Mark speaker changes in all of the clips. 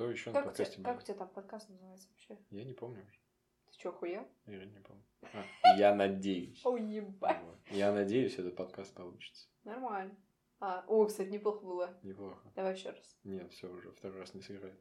Speaker 1: Кто еще на
Speaker 2: Как у, тебя,
Speaker 1: подкасте
Speaker 2: как у
Speaker 1: был?
Speaker 2: тебя там подкаст называется вообще?
Speaker 1: Я не помню уже.
Speaker 2: Ты что, хуел?
Speaker 1: Я не помню. А, я надеюсь.
Speaker 2: Ой, ебать.
Speaker 1: Вот. Я надеюсь, этот подкаст получится.
Speaker 2: Нормально. А, о, кстати, неплохо было.
Speaker 1: Неплохо.
Speaker 2: Давай еще раз.
Speaker 1: Нет, все уже, второй раз не сыграет.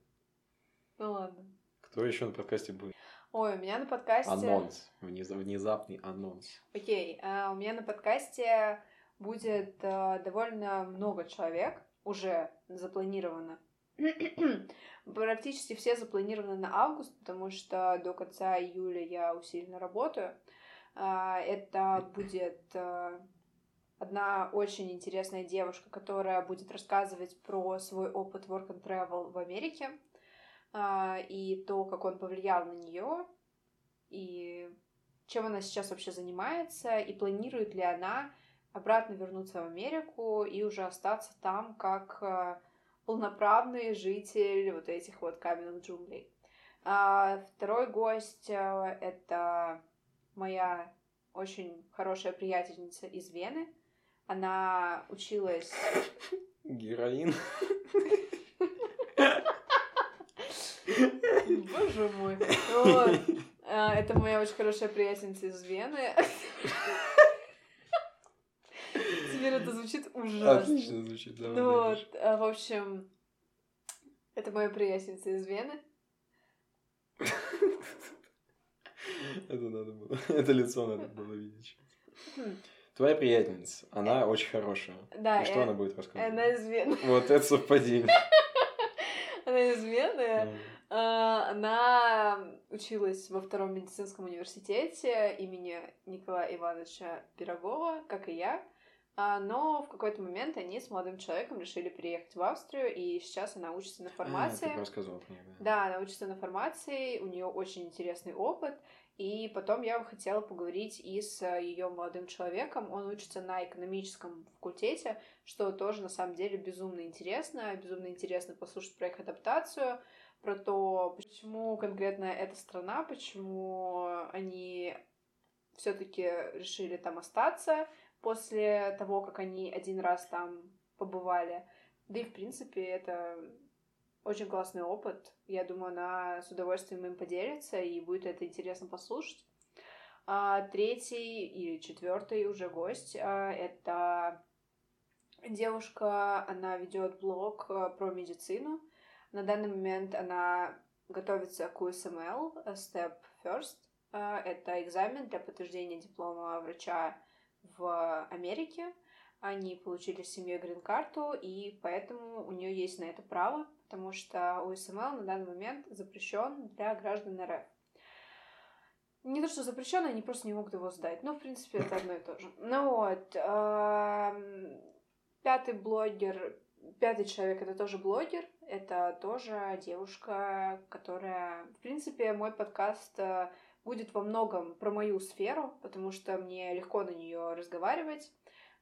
Speaker 2: Ну ладно.
Speaker 1: Кто еще на подкасте будет?
Speaker 2: Ой, у меня на подкасте...
Speaker 1: Анонс. Внез- Внезапный анонс.
Speaker 2: Окей, а, у меня на подкасте будет а, довольно много человек, уже запланировано. Практически все запланированы на август, потому что до конца июля я усиленно работаю. А, Это будет а, одна очень интересная девушка, которая будет рассказывать про свой опыт work and travel в Америке а, и то, как он повлиял на нее, и чем она сейчас вообще занимается, и планирует ли она обратно вернуться в Америку и уже остаться там как э, полноправный житель вот этих вот каменных джунглей. А второй гость э, это моя очень хорошая приятельница из Вены. Она училась...
Speaker 1: Героин.
Speaker 2: Боже мой. А, Это моя очень хорошая приятельница из Вены. Теперь это звучит ужасно.
Speaker 1: Отлично звучит, да.
Speaker 2: Ну вот, а, в общем, это моя приятельница из Вены.
Speaker 1: Это надо было. Это лицо надо было видеть.
Speaker 2: Хм.
Speaker 1: Твоя приятельница, она очень хорошая.
Speaker 2: Да,
Speaker 1: И что
Speaker 2: э,
Speaker 1: она будет рассказывать?
Speaker 2: она из Вены.
Speaker 1: Вот это совпадение.
Speaker 2: Она из Вены. А, Она училась во втором медицинском университете имени Николая Ивановича Пирогова, как и я. А, Но в какой-то момент они с молодым человеком решили переехать в Австрию, и сейчас она учится на
Speaker 1: А,
Speaker 2: фармации.
Speaker 1: ты рассказывал мне, да.
Speaker 2: Да, она учится на фармации, у нее очень интересный опыт. И потом я бы хотела поговорить и с ее молодым человеком. Он учится на экономическом факультете, что тоже на самом деле безумно интересно. Безумно интересно послушать про их адаптацию, про то, почему конкретно эта страна, почему они все-таки решили там остаться после того, как они один раз там побывали. Да и, в принципе, это очень классный опыт. Я думаю, она с удовольствием им поделится, и будет это интересно послушать. А третий или четвертый уже гость а, это девушка, она ведет блог а, про медицину. На данный момент она готовится к USML, а, Step First. А, Это экзамен для подтверждения диплома врача в Америке. Они получили с семьей грин-карту, и поэтому у нее есть на это право, потому что USML на данный момент запрещен для граждан РФ. Не то, что запрещен, они просто не могут его сдать. Но, в принципе, это одно и то же. Ну вот. эм, Пятый блогер, пятый человек это тоже блогер. Это тоже девушка, которая... В принципе, мой подкаст э, будет во многом про мою сферу, потому что мне легко на нее разговаривать.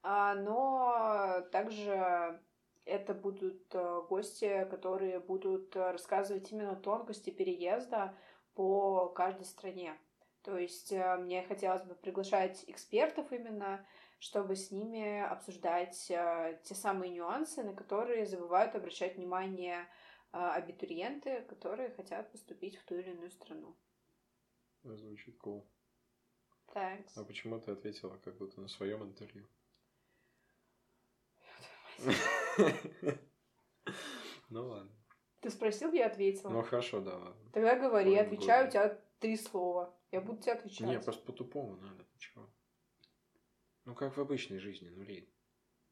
Speaker 2: А, Но также это будут э, гости, которые будут рассказывать именно тонкости переезда по каждой стране. То есть э, мне хотелось бы приглашать экспертов именно, чтобы с ними обсуждать э, те самые нюансы, на которые забывают обращать внимание абитуриенты, которые хотят поступить в ту или иную страну.
Speaker 1: Звучит cool.
Speaker 2: Так.
Speaker 1: А почему ты ответила как будто на своем интервью? Ну ладно.
Speaker 2: Ты спросил, я ответила.
Speaker 1: Ну хорошо, да, ладно.
Speaker 2: Тогда говори,
Speaker 1: Ладно,
Speaker 2: отвечаю, у тебя три слова. Я буду тебе отвечать.
Speaker 1: Не, просто по-тупому надо, ты чего? Ну как в обычной жизни, ну Лид.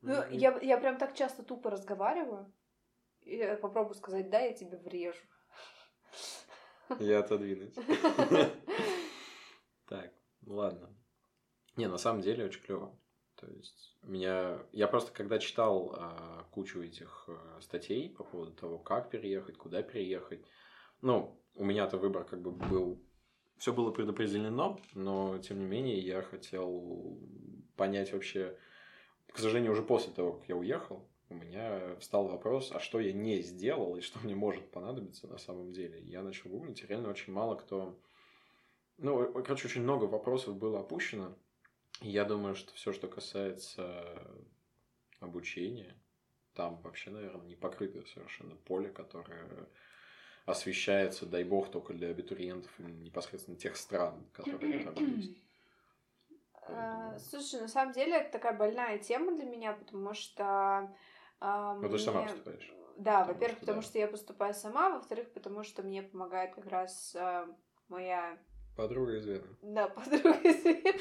Speaker 2: Ну, я, я прям так часто тупо разговариваю. Я попробую сказать, да, я тебе врежу.
Speaker 1: Я отодвинуть. Так, ладно. Не, на самом деле очень клево. То есть меня... Я просто когда читал а, кучу этих а, статей по поводу того, как переехать, куда переехать, ну, у меня-то выбор как бы был... Все было предопределено, но, тем не менее, я хотел понять вообще... К сожалению, уже после того, как я уехал, у меня встал вопрос, а что я не сделал и что мне может понадобиться на самом деле. Я начал гуглить, и реально очень мало кто... Ну, короче, очень много вопросов было опущено. Я думаю, что все, что касается обучения, там вообще, наверное, не покрытое совершенно поле, которое освещается, дай бог, только для абитуриентов непосредственно тех стран, которые там есть.
Speaker 2: А, слушай, на самом деле это такая больная тема для меня, потому что...
Speaker 1: Ну, ты же сама поступаешь.
Speaker 2: Да, во-первых, потому что я поступаю сама, во-вторых, потому что мне помогает как раз э, моя
Speaker 1: Подруга из Вены.
Speaker 2: Да, подруга из Вены.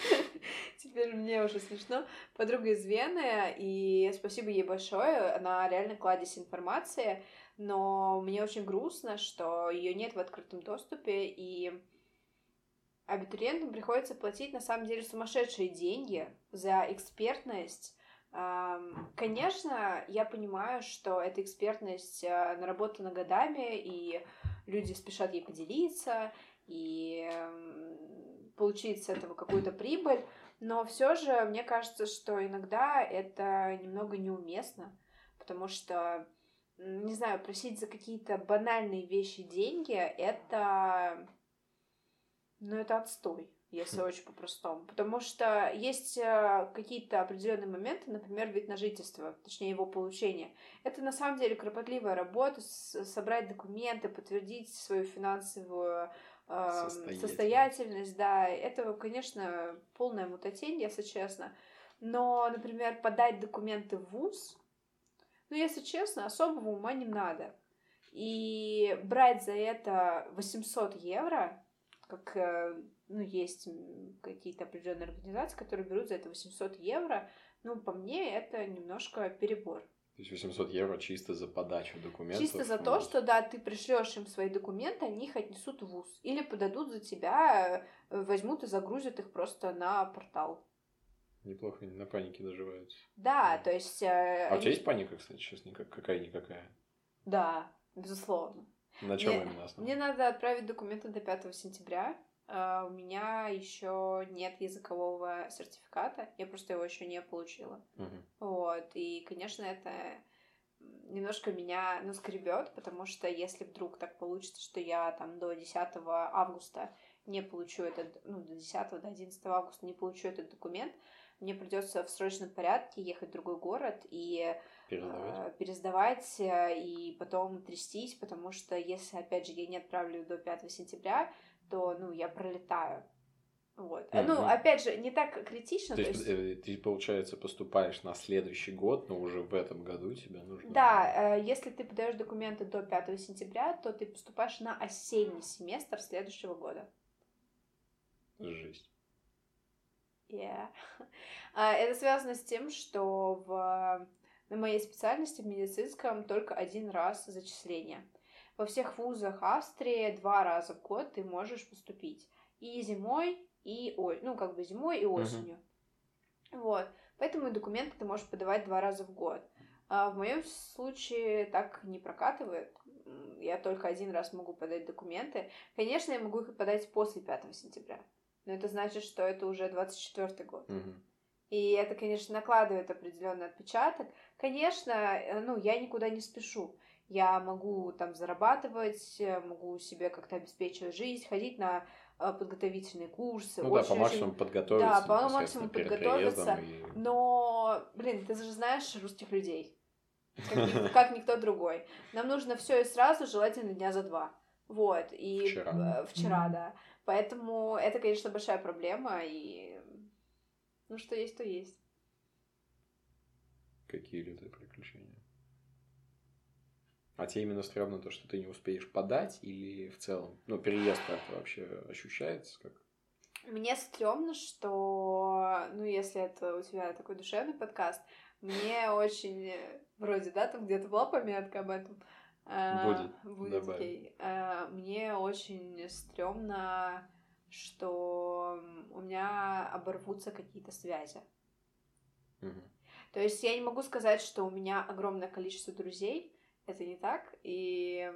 Speaker 2: Теперь мне уже смешно. Подруга из Вены, и спасибо ей большое. Она реально кладезь информации, но мне очень грустно, что ее нет в открытом доступе, и абитуриентам приходится платить на самом деле сумасшедшие деньги за экспертность. Конечно, я понимаю, что эта экспертность э, наработана годами, и люди спешат ей поделиться, и получить с этого какую-то прибыль, но все же мне кажется, что иногда это немного неуместно, потому что, не знаю, просить за какие-то банальные вещи деньги, это, ну, это отстой если очень по-простому. Потому что есть э, какие-то определенные моменты, например, вид на жительство, точнее его получение. Это на самом деле кропотливая работа, собрать документы, подтвердить свою финансовую состоятельность. состоятельность, да, это, конечно, полная мутатень, если честно. Но, например, подать документы в ВУЗ, ну, если честно, особого ума не надо. И брать за это 800 евро, как э, ну, есть какие-то определенные организации, которые берут за это 800 евро, ну, по мне, это немножко перебор.
Speaker 1: То есть 800 евро чисто за подачу документов?
Speaker 2: Чисто за то, что, да, ты пришлешь им свои документы, они их отнесут в ВУЗ. Или подадут за тебя, э, возьмут и загрузят их просто на портал.
Speaker 1: Неплохо, на панике доживаются.
Speaker 2: Да, то есть...
Speaker 1: Э, а они... у тебя есть паника, кстати, сейчас никак, какая-никакая?
Speaker 2: Да, безусловно.
Speaker 1: На чем именно основном?
Speaker 2: Мне надо отправить документы до 5 сентября. Uh, у меня еще нет языкового сертификата, я просто его еще не получила.
Speaker 1: Uh-huh.
Speaker 2: Вот, и, конечно, это немножко меня ну, скребет, потому что если вдруг так получится, что я там до 10 августа не получу этот, ну, до 10 до 11 августа не получу этот документ, мне придется в срочном порядке ехать в другой город и
Speaker 1: пересдавать.
Speaker 2: Э, пересдавать э, и потом трястись, потому что если, опять же, я не отправлю до 5 сентября, то, ну, я пролетаю. Вот. Mm-hmm. Ну, опять же, не так критично.
Speaker 1: То, то есть, есть... Э, ты, получается, поступаешь на следующий год, но уже в этом году тебе нужно...
Speaker 2: Да, э, если ты подаешь документы до 5 сентября, то ты поступаешь на осенний семестр следующего года.
Speaker 1: Жесть.
Speaker 2: Yeah. А, это связано с тем, что в, на моей специальности в медицинском только один раз зачисление. Во всех вузах Австрии два раза в год ты можешь поступить. И зимой, и ой, ну как бы зимой и осенью. Uh-huh. Вот. Поэтому документы ты можешь подавать два раза в год. А в моем случае так не прокатывает. Я только один раз могу подать документы. Конечно, я могу их подать после 5 сентября. Но это значит, что это уже 24 год.
Speaker 1: Uh-huh.
Speaker 2: И это, конечно, накладывает определенный отпечаток. Конечно, э, ну, я никуда не спешу я могу там зарабатывать, э, могу себе как-то обеспечивать жизнь, ходить на э, подготовительные курсы.
Speaker 1: Ну очень, да, по максимуму очень... подготовиться.
Speaker 2: Да, по максимуму подготовиться. И... Но, блин, ты же знаешь русских людей, как, как никто другой. Нам нужно все и сразу, желательно дня за два. Вот, и
Speaker 1: вчера,
Speaker 2: э, вчера да. Поэтому это, конечно, большая проблема, и ну что есть, то есть.
Speaker 1: Какие приключения? А тебе именно стрёмно то, что ты не успеешь подать, или в целом? Ну, переезд как-то вообще ощущается? Как?
Speaker 2: Мне стрёмно, что, ну, если это у тебя такой душевный подкаст, мне очень, вроде, да, там где-то была пометка об этом.
Speaker 1: А, будет.
Speaker 2: Будет, окей. А, мне очень стрёмно, что у меня оборвутся какие-то связи.
Speaker 1: Угу.
Speaker 2: То есть я не могу сказать, что у меня огромное количество друзей, это не так. И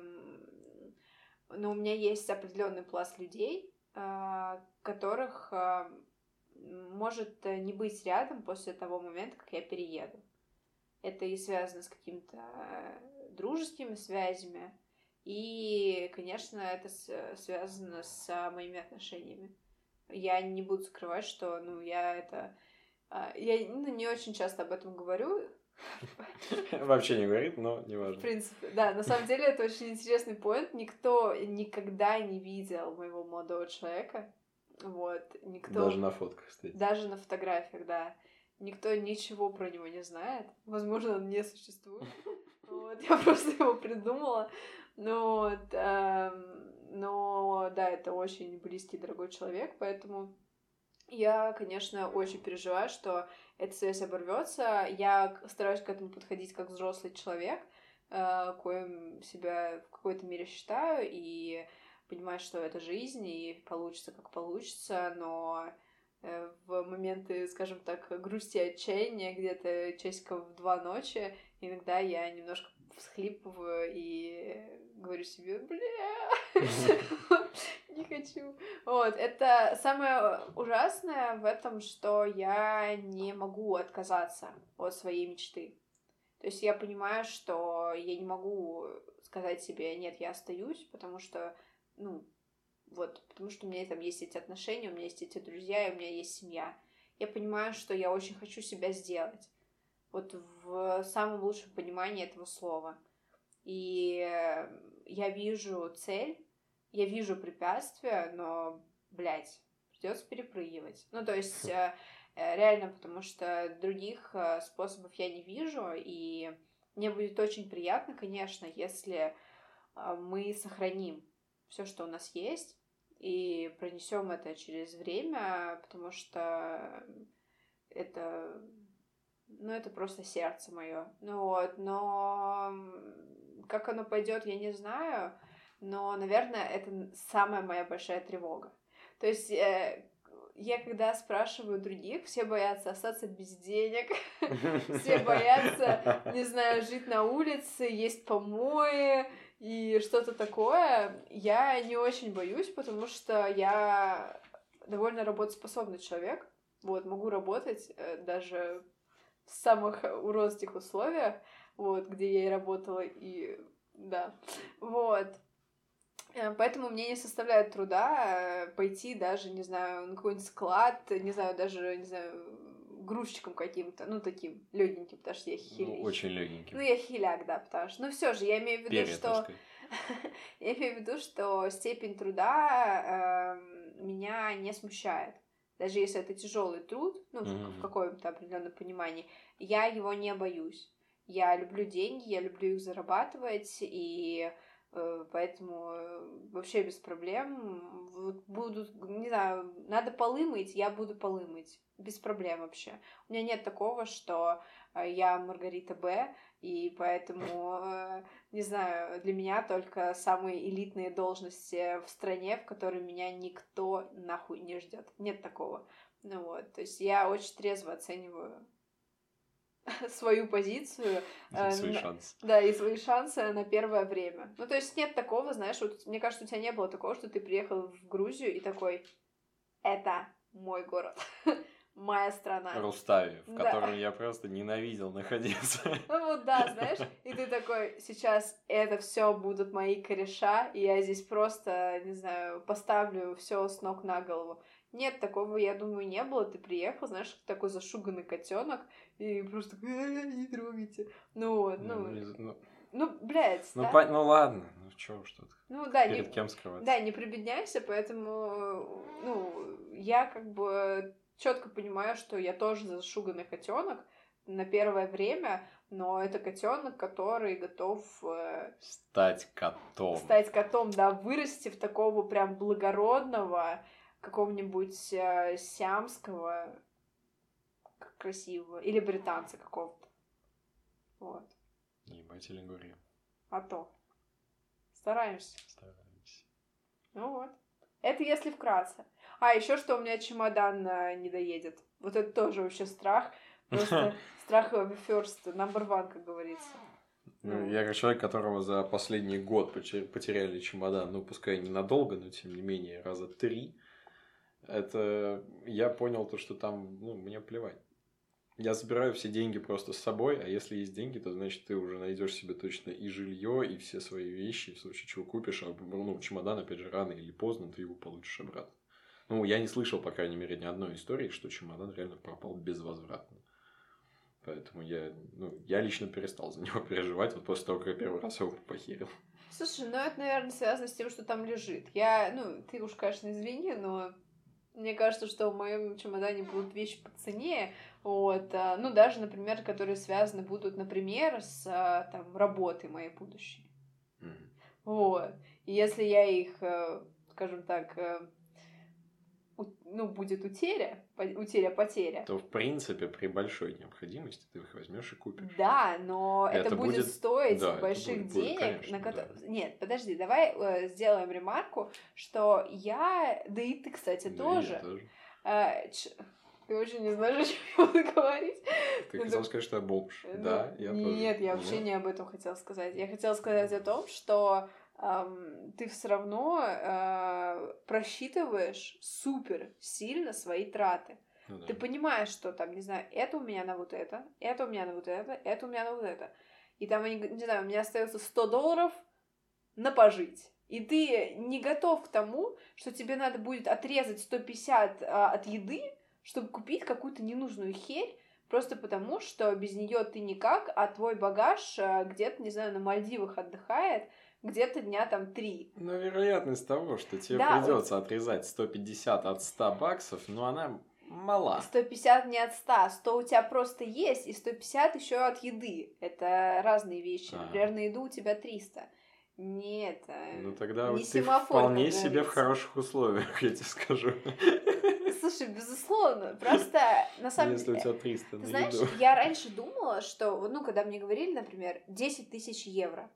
Speaker 2: но у меня есть определенный пласт людей, а, которых а, может не быть рядом после того момента, как я перееду. Это и связано с какими-то дружескими связями, и, конечно, это связано с моими отношениями. Я не буду скрывать, что, ну, я это... А, я ну, не очень часто об этом говорю,
Speaker 1: Вообще не говорит, но не важно.
Speaker 2: В принципе, да, на самом деле это очень интересный поинт. Никто никогда не видел моего молодого человека. Вот, никто...
Speaker 1: Даже на фотках, кстати.
Speaker 2: Даже на фотографиях, да. Никто ничего про него не знает. Возможно, он не существует. Вот, я просто его придумала. Вот, эм, но, да, это очень близкий, дорогой человек, поэтому я, конечно, очень переживаю, что эта связь оборвется. Я стараюсь к этому подходить как взрослый человек, э, коим себя в какой-то мере считаю, и понимаю, что это жизнь, и получится как получится, но э, в моменты, скажем так, грусти отчаяния, где-то часиков в два ночи, иногда я немножко всхлипываю и говорю себе, бля, не хочу. Вот, это самое ужасное в этом, что я не могу отказаться от своей мечты. То есть я понимаю, что я не могу сказать себе, нет, я остаюсь, потому что, ну, вот, потому что у меня там есть эти отношения, у меня есть эти друзья, и у меня есть семья. Я понимаю, что я очень хочу себя сделать. Вот в самом лучшем понимании этого слова. И я вижу цель, я вижу препятствия, но, блядь, придется перепрыгивать. Ну, то есть, э, э, реально, потому что других э, способов я не вижу, и мне будет очень приятно, конечно, если мы сохраним все, что у нас есть, и пронесем это через время, потому что это, ну, это просто сердце мое. Ну вот, но как оно пойдет, я не знаю, но, наверное, это самая моя большая тревога. То есть э, я когда спрашиваю других, все боятся остаться без денег, все боятся, не знаю, жить на улице, есть помои и что-то такое. Я не очень боюсь, потому что я довольно работоспособный человек. Вот, могу работать э, даже в самых уродских условиях вот, где я и работала, и да, вот. Э, поэтому мне не составляет труда э, пойти даже, не знаю, на какой-нибудь склад, не знаю, даже, не знаю, грузчиком каким-то, ну, таким легеньким, потому что я хиляк.
Speaker 1: Ну, очень легеньким.
Speaker 2: Ну, я хиляк, да, потому что, ну, все же, я имею в виду, Перья что... я имею в виду, что степень труда э, меня не смущает. Даже если это тяжелый труд, ну, mm-hmm. в каком-то определенном понимании, я его не боюсь. Я люблю деньги, я люблю их зарабатывать, и э, поэтому э, вообще без проблем. Вот буду, не знаю, надо полы мыть, я буду полы мыть. Без проблем вообще. У меня нет такого, что э, я Маргарита Б, и поэтому, не знаю, для меня только самые элитные должности в стране, в которой меня никто нахуй не ждет. Нет такого. Ну вот, то есть я очень трезво оцениваю свою позицию.
Speaker 1: Э, свои шансы.
Speaker 2: Да, и свои шансы на первое время. Ну, то есть нет такого, знаешь, вот мне кажется, у тебя не было такого, что ты приехал в Грузию и такой, это мой город. моя страна.
Speaker 1: Рустави, в да. котором я просто ненавидел находиться.
Speaker 2: Ну вот да, знаешь, и ты такой, сейчас это все будут мои кореша, и я здесь просто, не знаю, поставлю все с ног на голову. Нет, такого, я думаю, не было. Ты приехал, знаешь, такой зашуганный котенок, и просто «Э, не трогайте. Ну вот, ну... Ну, ну, ну блядь,
Speaker 1: ну, да? по... ну ладно, ну чё уж тут.
Speaker 2: Ну да,
Speaker 1: Перед не... кем скрываться.
Speaker 2: Да, не прибедняйся, поэтому, ну, я как бы четко понимаю, что я тоже зашуганный котенок на первое время, но это котенок, который готов э,
Speaker 1: стать котом.
Speaker 2: Стать котом, да, вырасти в такого прям благородного, какого-нибудь э, сиамского красивого или британца какого-то. Вот.
Speaker 1: Ебать или
Speaker 2: А то. Стараемся.
Speaker 1: Стараемся.
Speaker 2: Ну вот. Это если вкратце. А, еще что у меня чемодан э, не доедет. Вот это тоже вообще страх. Просто страх first, number one, как говорится.
Speaker 1: Ну, я как человек, которого за последний год потеряли чемодан, ну, пускай ненадолго, но тем не менее раза три, это я понял то, что там, ну, мне плевать. Я забираю все деньги просто с собой, а если есть деньги, то значит ты уже найдешь себе точно и жилье, и все свои вещи, в случае чего купишь, а ну, чемодан, опять же, рано или поздно ты его получишь обратно. Ну, я не слышал, по крайней мере, ни одной истории, что чемодан реально пропал безвозвратно. Поэтому я, ну, я лично перестал за него переживать вот после того, как я первый раз его похерил.
Speaker 2: Слушай, ну это, наверное, связано с тем, что там лежит. Я, ну, ты уж, конечно, извини, но мне кажется, что в моем чемодане будут вещи по цене, вот, а, ну, даже, например, которые связаны будут, например, с а, там, работой моей будущей.
Speaker 1: Мгм.
Speaker 2: Вот. И если я их, э, скажем так, э, ну, будет утеря, по- утеря-потеря,
Speaker 1: То, в принципе, при большой необходимости ты их возьмешь и купишь.
Speaker 2: Да, но это,
Speaker 1: Это
Speaker 2: будет,
Speaker 1: будет-
Speaker 2: стоить
Speaker 1: да,
Speaker 2: больших
Speaker 1: будет- будет,
Speaker 2: денег,
Speaker 1: конечно,
Speaker 2: на которые...
Speaker 1: да.
Speaker 2: Нет, подожди, давай э, сделаем ремарку, что я, да и ты, кстати,
Speaker 1: Да,
Speaker 2: тоже.
Speaker 1: я тоже.
Speaker 2: э, ч- Ты вообще не знаешь, о чем я буду говорить?
Speaker 1: Ты
Speaker 2: Ну,
Speaker 1: хотел сказать, что я бомж.
Speaker 2: Ну,
Speaker 1: Да, я тоже.
Speaker 2: Нет, я вообще не об этом хотела сказать. Я хотела сказать о том, что ты все равно э, просчитываешь супер сильно свои траты.
Speaker 1: Ну да.
Speaker 2: Ты понимаешь, что там, не знаю, это у меня на вот это, это у меня на вот это, это у меня на вот это. И там, не знаю, у меня остается 100 долларов на пожить. И ты не готов к тому, что тебе надо будет отрезать 150 а, от еды, чтобы купить какую-то ненужную херь, просто потому, что без нее ты никак, а твой багаж а, где-то, не знаю, на Мальдивах отдыхает, где-то дня там три.
Speaker 1: Но вероятность того, что тебе
Speaker 2: Да,
Speaker 1: придется отрезать 150 от 100 баксов, ну она мала.
Speaker 2: 150 не от 100, 100 у тебя просто есть, и 150 еще от еды. Это разные вещи.
Speaker 1: А.
Speaker 2: Например, на еду у тебя 300. Нет.
Speaker 1: Ну тогда
Speaker 2: не
Speaker 1: вот ты
Speaker 2: семафор,
Speaker 1: вполне
Speaker 2: как
Speaker 1: себе в хороших условиях, я тебе скажу.
Speaker 2: Слушай, безусловно, просто на самом
Speaker 1: Если у
Speaker 2: деле...
Speaker 1: тебя 300
Speaker 2: Ты
Speaker 1: на
Speaker 2: знаешь,
Speaker 1: еду.
Speaker 2: я раньше думала, что, вот, ну, когда мне говорили, например, 10 тысяч евро,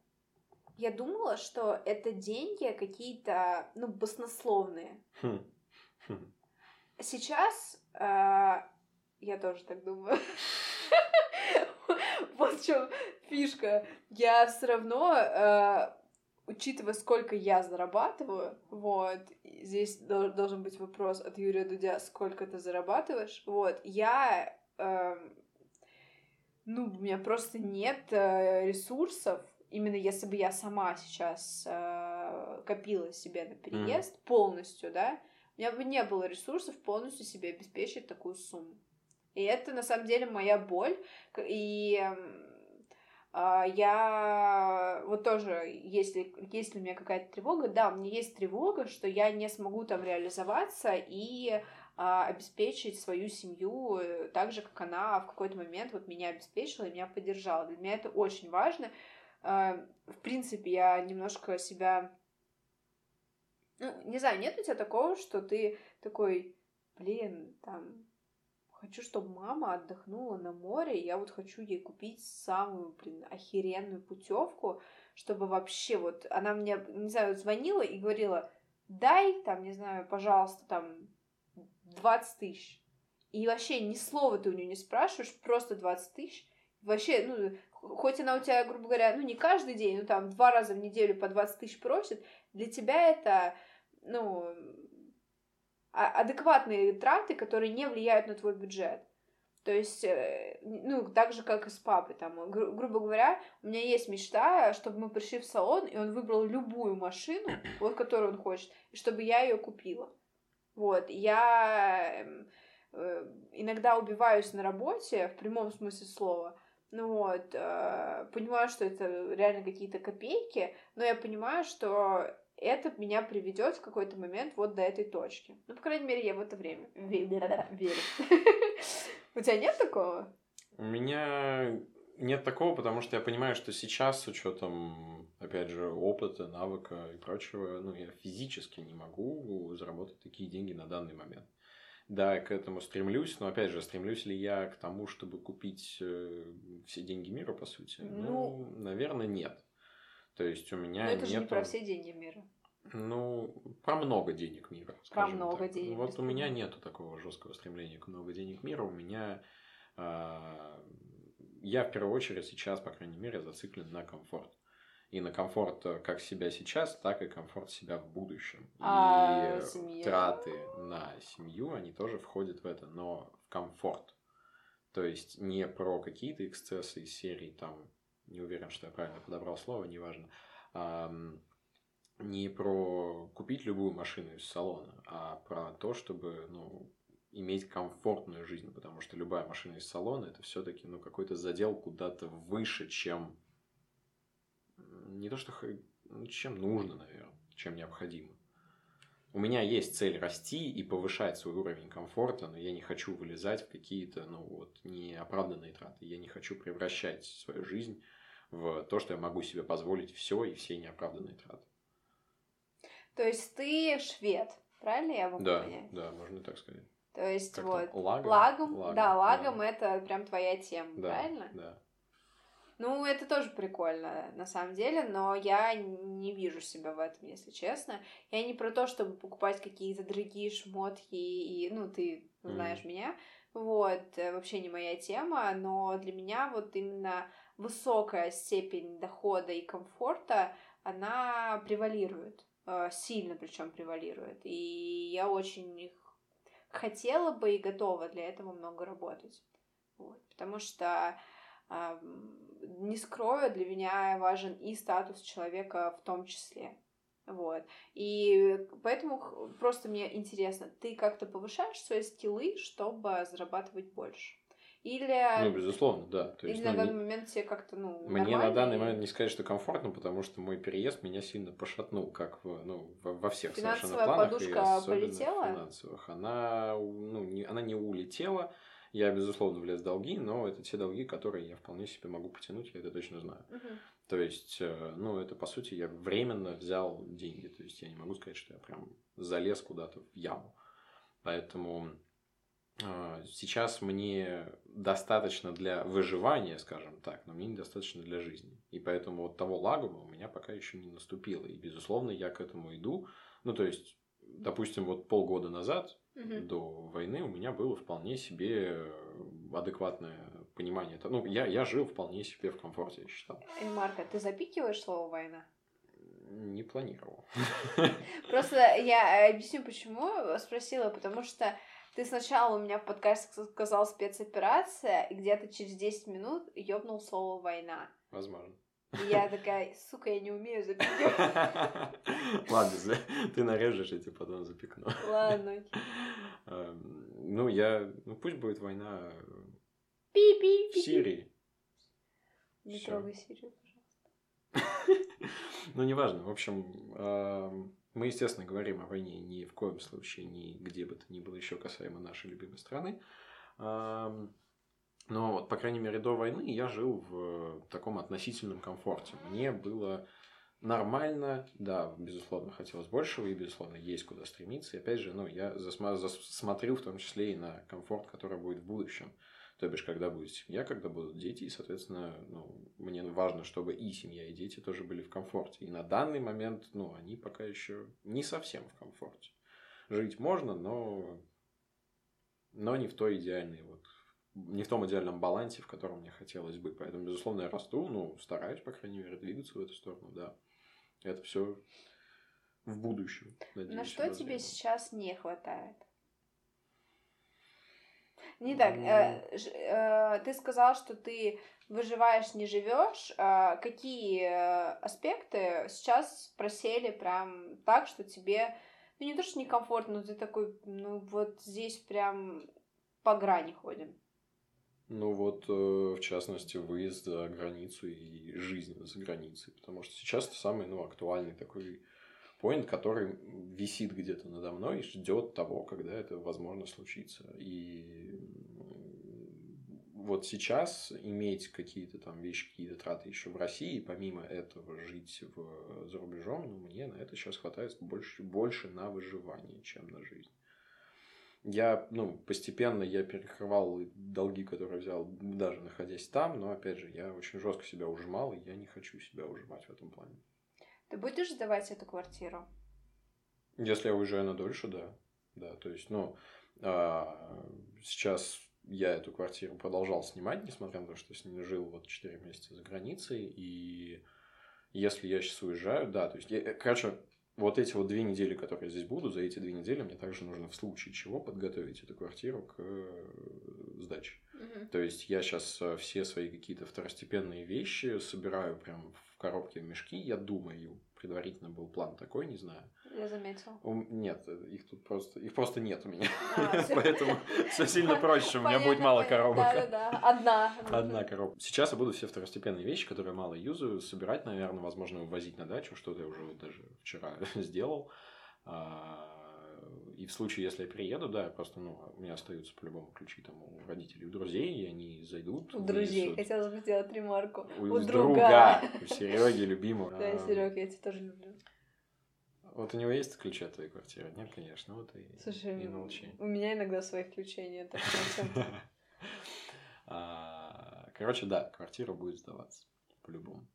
Speaker 2: я думала, что это деньги какие-то, ну, баснословные.
Speaker 1: Хм. Хм.
Speaker 2: Сейчас э, я тоже так думаю. Вот в чем фишка. Я все равно, э, учитывая, сколько я зарабатываю, вот, здесь дол- должен быть вопрос от Юрия Дудя, сколько ты зарабатываешь, вот, я, эм, ну, у меня просто нет э, ресурсов, именно если бы я сама сейчас э, копила себе на переезд полностью, да, у меня бы не было ресурсов полностью себе обеспечить такую сумму. И это на самом деле моя боль. И а, я вот тоже, если, если у меня какая-то тревога, да, у меня есть тревога, что я не смогу там реализоваться и а, обеспечить свою семью э, так же, как она в какой-то момент вот меня обеспечила и меня поддержала. Для меня это очень важно. А, В принципе, я немножко себя... Ну, не знаю, нет у тебя такого, что ты такой, блин, там, хочу, чтобы мама отдохнула на море, и я вот хочу ей купить самую, блин, охеренную путевку, чтобы вообще вот она мне, не знаю, звонила и говорила, дай, там, не знаю, пожалуйста, там, 20 тысяч. И вообще ни слова ты у нее не спрашиваешь, просто 20 тысяч. Вообще, ну, хоть она у тебя, грубо говоря, ну, не каждый день, ну, там, два раза в неделю по 20 тысяч просит, для тебя это, ну, а- адекватные траты, которые не влияют на твой бюджет. То есть, э, ну, так же, как и с папой. Там, гру- грубо говоря, у меня есть мечта, чтобы мы пришли в салон, и он выбрал любую машину, вот, которую он хочет, и чтобы я ее купила. Вот, я эм, э, иногда убиваюсь на работе, в прямом смысле слова, ну вот, э, понимаю, что это реально какие-то копейки, но я понимаю, что это меня приведет в какой-то момент вот до этой точки. Ну, по крайней мере, я в это время ве- верю. У тебя нет такого?
Speaker 1: У меня нет такого, потому что я понимаю, что сейчас с учетом, опять же, опыта, навыка и прочего, ну, я физически не могу заработать такие деньги на данный момент. Да, я к этому стремлюсь, но опять же, стремлюсь ли я к тому, чтобы купить э, все деньги мира, по сути?
Speaker 2: Ну,
Speaker 1: наверное, нет. То есть у меня
Speaker 2: Но это же не
Speaker 1: нету-
Speaker 2: про все деньги мира.
Speaker 1: Ну, про много денег мира. скажем
Speaker 2: много
Speaker 1: так.
Speaker 2: денег,
Speaker 1: Вот у меня нету такого жесткого стремления к много денег мира. У меня а, я в первую очередь сейчас, по крайней мере, зациклен на комфорт. И на комфорт э, как себя сейчас, так и комфорт себя в будущем.
Speaker 2: А
Speaker 1: и
Speaker 2: семья?
Speaker 1: траты на семью, они тоже входят в это, но в комфорт. То есть не про какие-то эксцессы из серии, там, не уверен, что я правильно подобрал слово, неважно. Не про купить любую машину из салона, а про то, чтобы ну, иметь комфортную жизнь, потому что любая машина из салона это все-таки ну, какой-то задел куда-то выше, чем не то, что ну, чем нужно, наверное, чем необходимо. У меня есть цель расти и повышать свой уровень комфорта, но я не хочу вылезать в какие-то, ну вот, неоправданные траты. Я не хочу превращать свою жизнь в то, что я могу себе позволить все и все неоправданные траты.
Speaker 2: То есть ты швед, правильно я могу
Speaker 1: да,
Speaker 2: понять?
Speaker 1: Да, можно так сказать.
Speaker 2: То есть
Speaker 1: как
Speaker 2: вот
Speaker 1: лагом,
Speaker 2: лагом,
Speaker 1: лагом,
Speaker 2: да, лагом
Speaker 1: да.
Speaker 2: это прям твоя тема,
Speaker 1: Да,
Speaker 2: правильно?
Speaker 1: Да.
Speaker 2: Ну, это тоже прикольно, на самом деле, но я не вижу себя в этом, если честно. Я не про то, чтобы покупать какие-то дорогие шмотки, и, ну, ты знаешь
Speaker 1: Мгм.
Speaker 2: меня, вот, э, вообще не моя тема, но для меня вот именно высокая степень дохода и комфорта, она превалирует, э, сильно причем превалирует, и я очень хотела бы и готова для этого много работать, вот, потому что не скрою, для меня важен и статус человека в том числе. Вот. И поэтому просто мне интересно, ты как-то повышаешь свои скиллы, чтобы зарабатывать больше? Или,
Speaker 1: Ну, безусловно, да. То
Speaker 2: или
Speaker 1: есть,
Speaker 2: на
Speaker 1: ну,
Speaker 2: данный
Speaker 1: не-
Speaker 2: момент тебе как-то, ну,
Speaker 1: Мне на данный момент не сказать, что комфортно, потому что мой переезд меня сильно пошатнул, как в, ну, во, всех совершенно
Speaker 2: Финансовая
Speaker 1: планах, и
Speaker 2: подушка полетела?
Speaker 1: финансовых. Она, ну, не, она не улетела, я, безусловно, влез в долги, но это те долги, которые я вполне себе могу потянуть, я это точно знаю.
Speaker 2: Мгм.
Speaker 1: То есть, э, ну, это, по сути, я временно взял деньги, то есть, я не могу сказать, что я прям залез куда-то в яму. Поэтому э, сейчас мне достаточно для выживания, скажем так, но мне недостаточно для жизни. И поэтому вот того лагума у меня пока еще не наступило. И, безусловно, я к этому иду. Ну, то есть, допустим, вот полгода назад,
Speaker 2: Мгм.
Speaker 1: до войны, у меня было вполне себе э, адекватное понимание. Ну, я, я жил вполне себе в комфорте, я считал.
Speaker 2: Эй, Марка, ты запикиваешь слово «война»?
Speaker 1: Не планировал.
Speaker 2: Просто я э, объясню, почему спросила, потому что ты сначала у меня в подкасте сказал спецоперация, и где-то через 10 минут ёбнул слово «война».
Speaker 1: Возможно.
Speaker 2: И я такая, сука, я не умею запикивать.
Speaker 1: Ладно, ты нарежешь, я тебе потом запекну.
Speaker 2: Ладно.
Speaker 1: Эм, Ну, я... Ну, пусть будет война в
Speaker 2: Пи-пи-пи.
Speaker 1: Сирии.
Speaker 2: Не трогай Сирию, пожалуйста.
Speaker 1: Ну, неважно. В общем, эм, мы, естественно, говорим о войне ни в коем случае, ни где бы то ни было еще касаемо нашей любимой страны. Но, вот, по крайней мере, до войны я жил в таком относительном комфорте. Мне было нормально, да, безусловно, хотелось большего, и, безусловно, есть куда стремиться. И, опять же, ну, я засма- зас- смотрю в том числе и на комфорт, который будет в будущем. То бишь, когда будет семья, когда будут дети, и, соответственно, ну, мне важно, чтобы и семья, и дети тоже были в комфорте. И на данный момент, ну, они пока еще не совсем в комфорте. Жить можно, но, но не в той идеальной вот, не в том идеальном балансе, в котором мне хотелось бы. Поэтому, безусловно, я расту, ну, стараюсь, по крайней мере, двигаться в эту сторону, да. Это все в будущем. Надеюсь,
Speaker 2: На что тебе сейчас не хватает? Не так. э, ж- э, ты сказал, что ты выживаешь, не живешь. А какие э, аспекты сейчас просели прям так, что тебе, ну не то, что некомфортно, но ты такой, ну вот здесь прям по грани ходим.
Speaker 1: Ну вот, э, в частности, выезд за границу и жизнь за границей. Потому что сейчас это самый ну, актуальный такой поинт, который висит где-то надо мной и ждет того, когда это возможно случится. И вот сейчас иметь какие-то там вещи, какие-то траты еще в России, помимо этого жить в, за рубежом, ну, мне на это сейчас хватает больше, больше на выживание, чем на жизнь. Я, ну, постепенно я перекрывал долги, которые взял, даже находясь там, но, опять же, я очень жестко себя ужимал, и я не хочу себя ужимать в этом плане.
Speaker 2: Ты будешь сдавать эту квартиру?
Speaker 1: Если я уезжаю на дольше, да. Да, то есть, ну, а, сейчас я эту квартиру продолжал снимать, несмотря на то, что с ней жил вот 4 месяца за границей, и если я сейчас уезжаю, да, то есть, я, короче, вот эти вот две недели, которые я здесь буду, за эти две недели мне также нужно в случае чего подготовить эту квартиру к э, сдаче. То есть я сейчас все свои какие-то второстепенные вещи собираю прям в коробке в мешки. Я думаю, предварительно был план такой, не знаю.
Speaker 2: Я заметила.
Speaker 1: У- Нет, их тут просто, их просто нет у меня.
Speaker 2: А.
Speaker 1: Поэтому все сильно проще, у меня будет мало коробок.
Speaker 2: Да-да-да, одна.
Speaker 1: Одна коробка. Сейчас я буду все второстепенные вещи, которые мало юзаю, собирать, наверное, возможно, увозить на дачу, что-то я уже даже вчера сделал. И в случае, если я приеду, да, просто, ну, у меня остаются по-любому ключи там у родителей, у друзей, и они зайдут.
Speaker 2: У друзей.
Speaker 1: вынесут.
Speaker 2: Хотелось бы сделать ремарку.
Speaker 1: У,
Speaker 2: У
Speaker 1: друга.
Speaker 2: друга.
Speaker 1: У Сереги, любимого.
Speaker 2: Да,
Speaker 1: А,
Speaker 2: Серег, я тебя тоже люблю.
Speaker 1: Вот у него есть ключи от твоей квартиры? Нет, конечно. Вот и,
Speaker 2: Слушай,
Speaker 1: и молчи.
Speaker 2: у меня иногда своих ключей нет.
Speaker 1: А, Короче, да, квартира будет сдаваться. По-любому.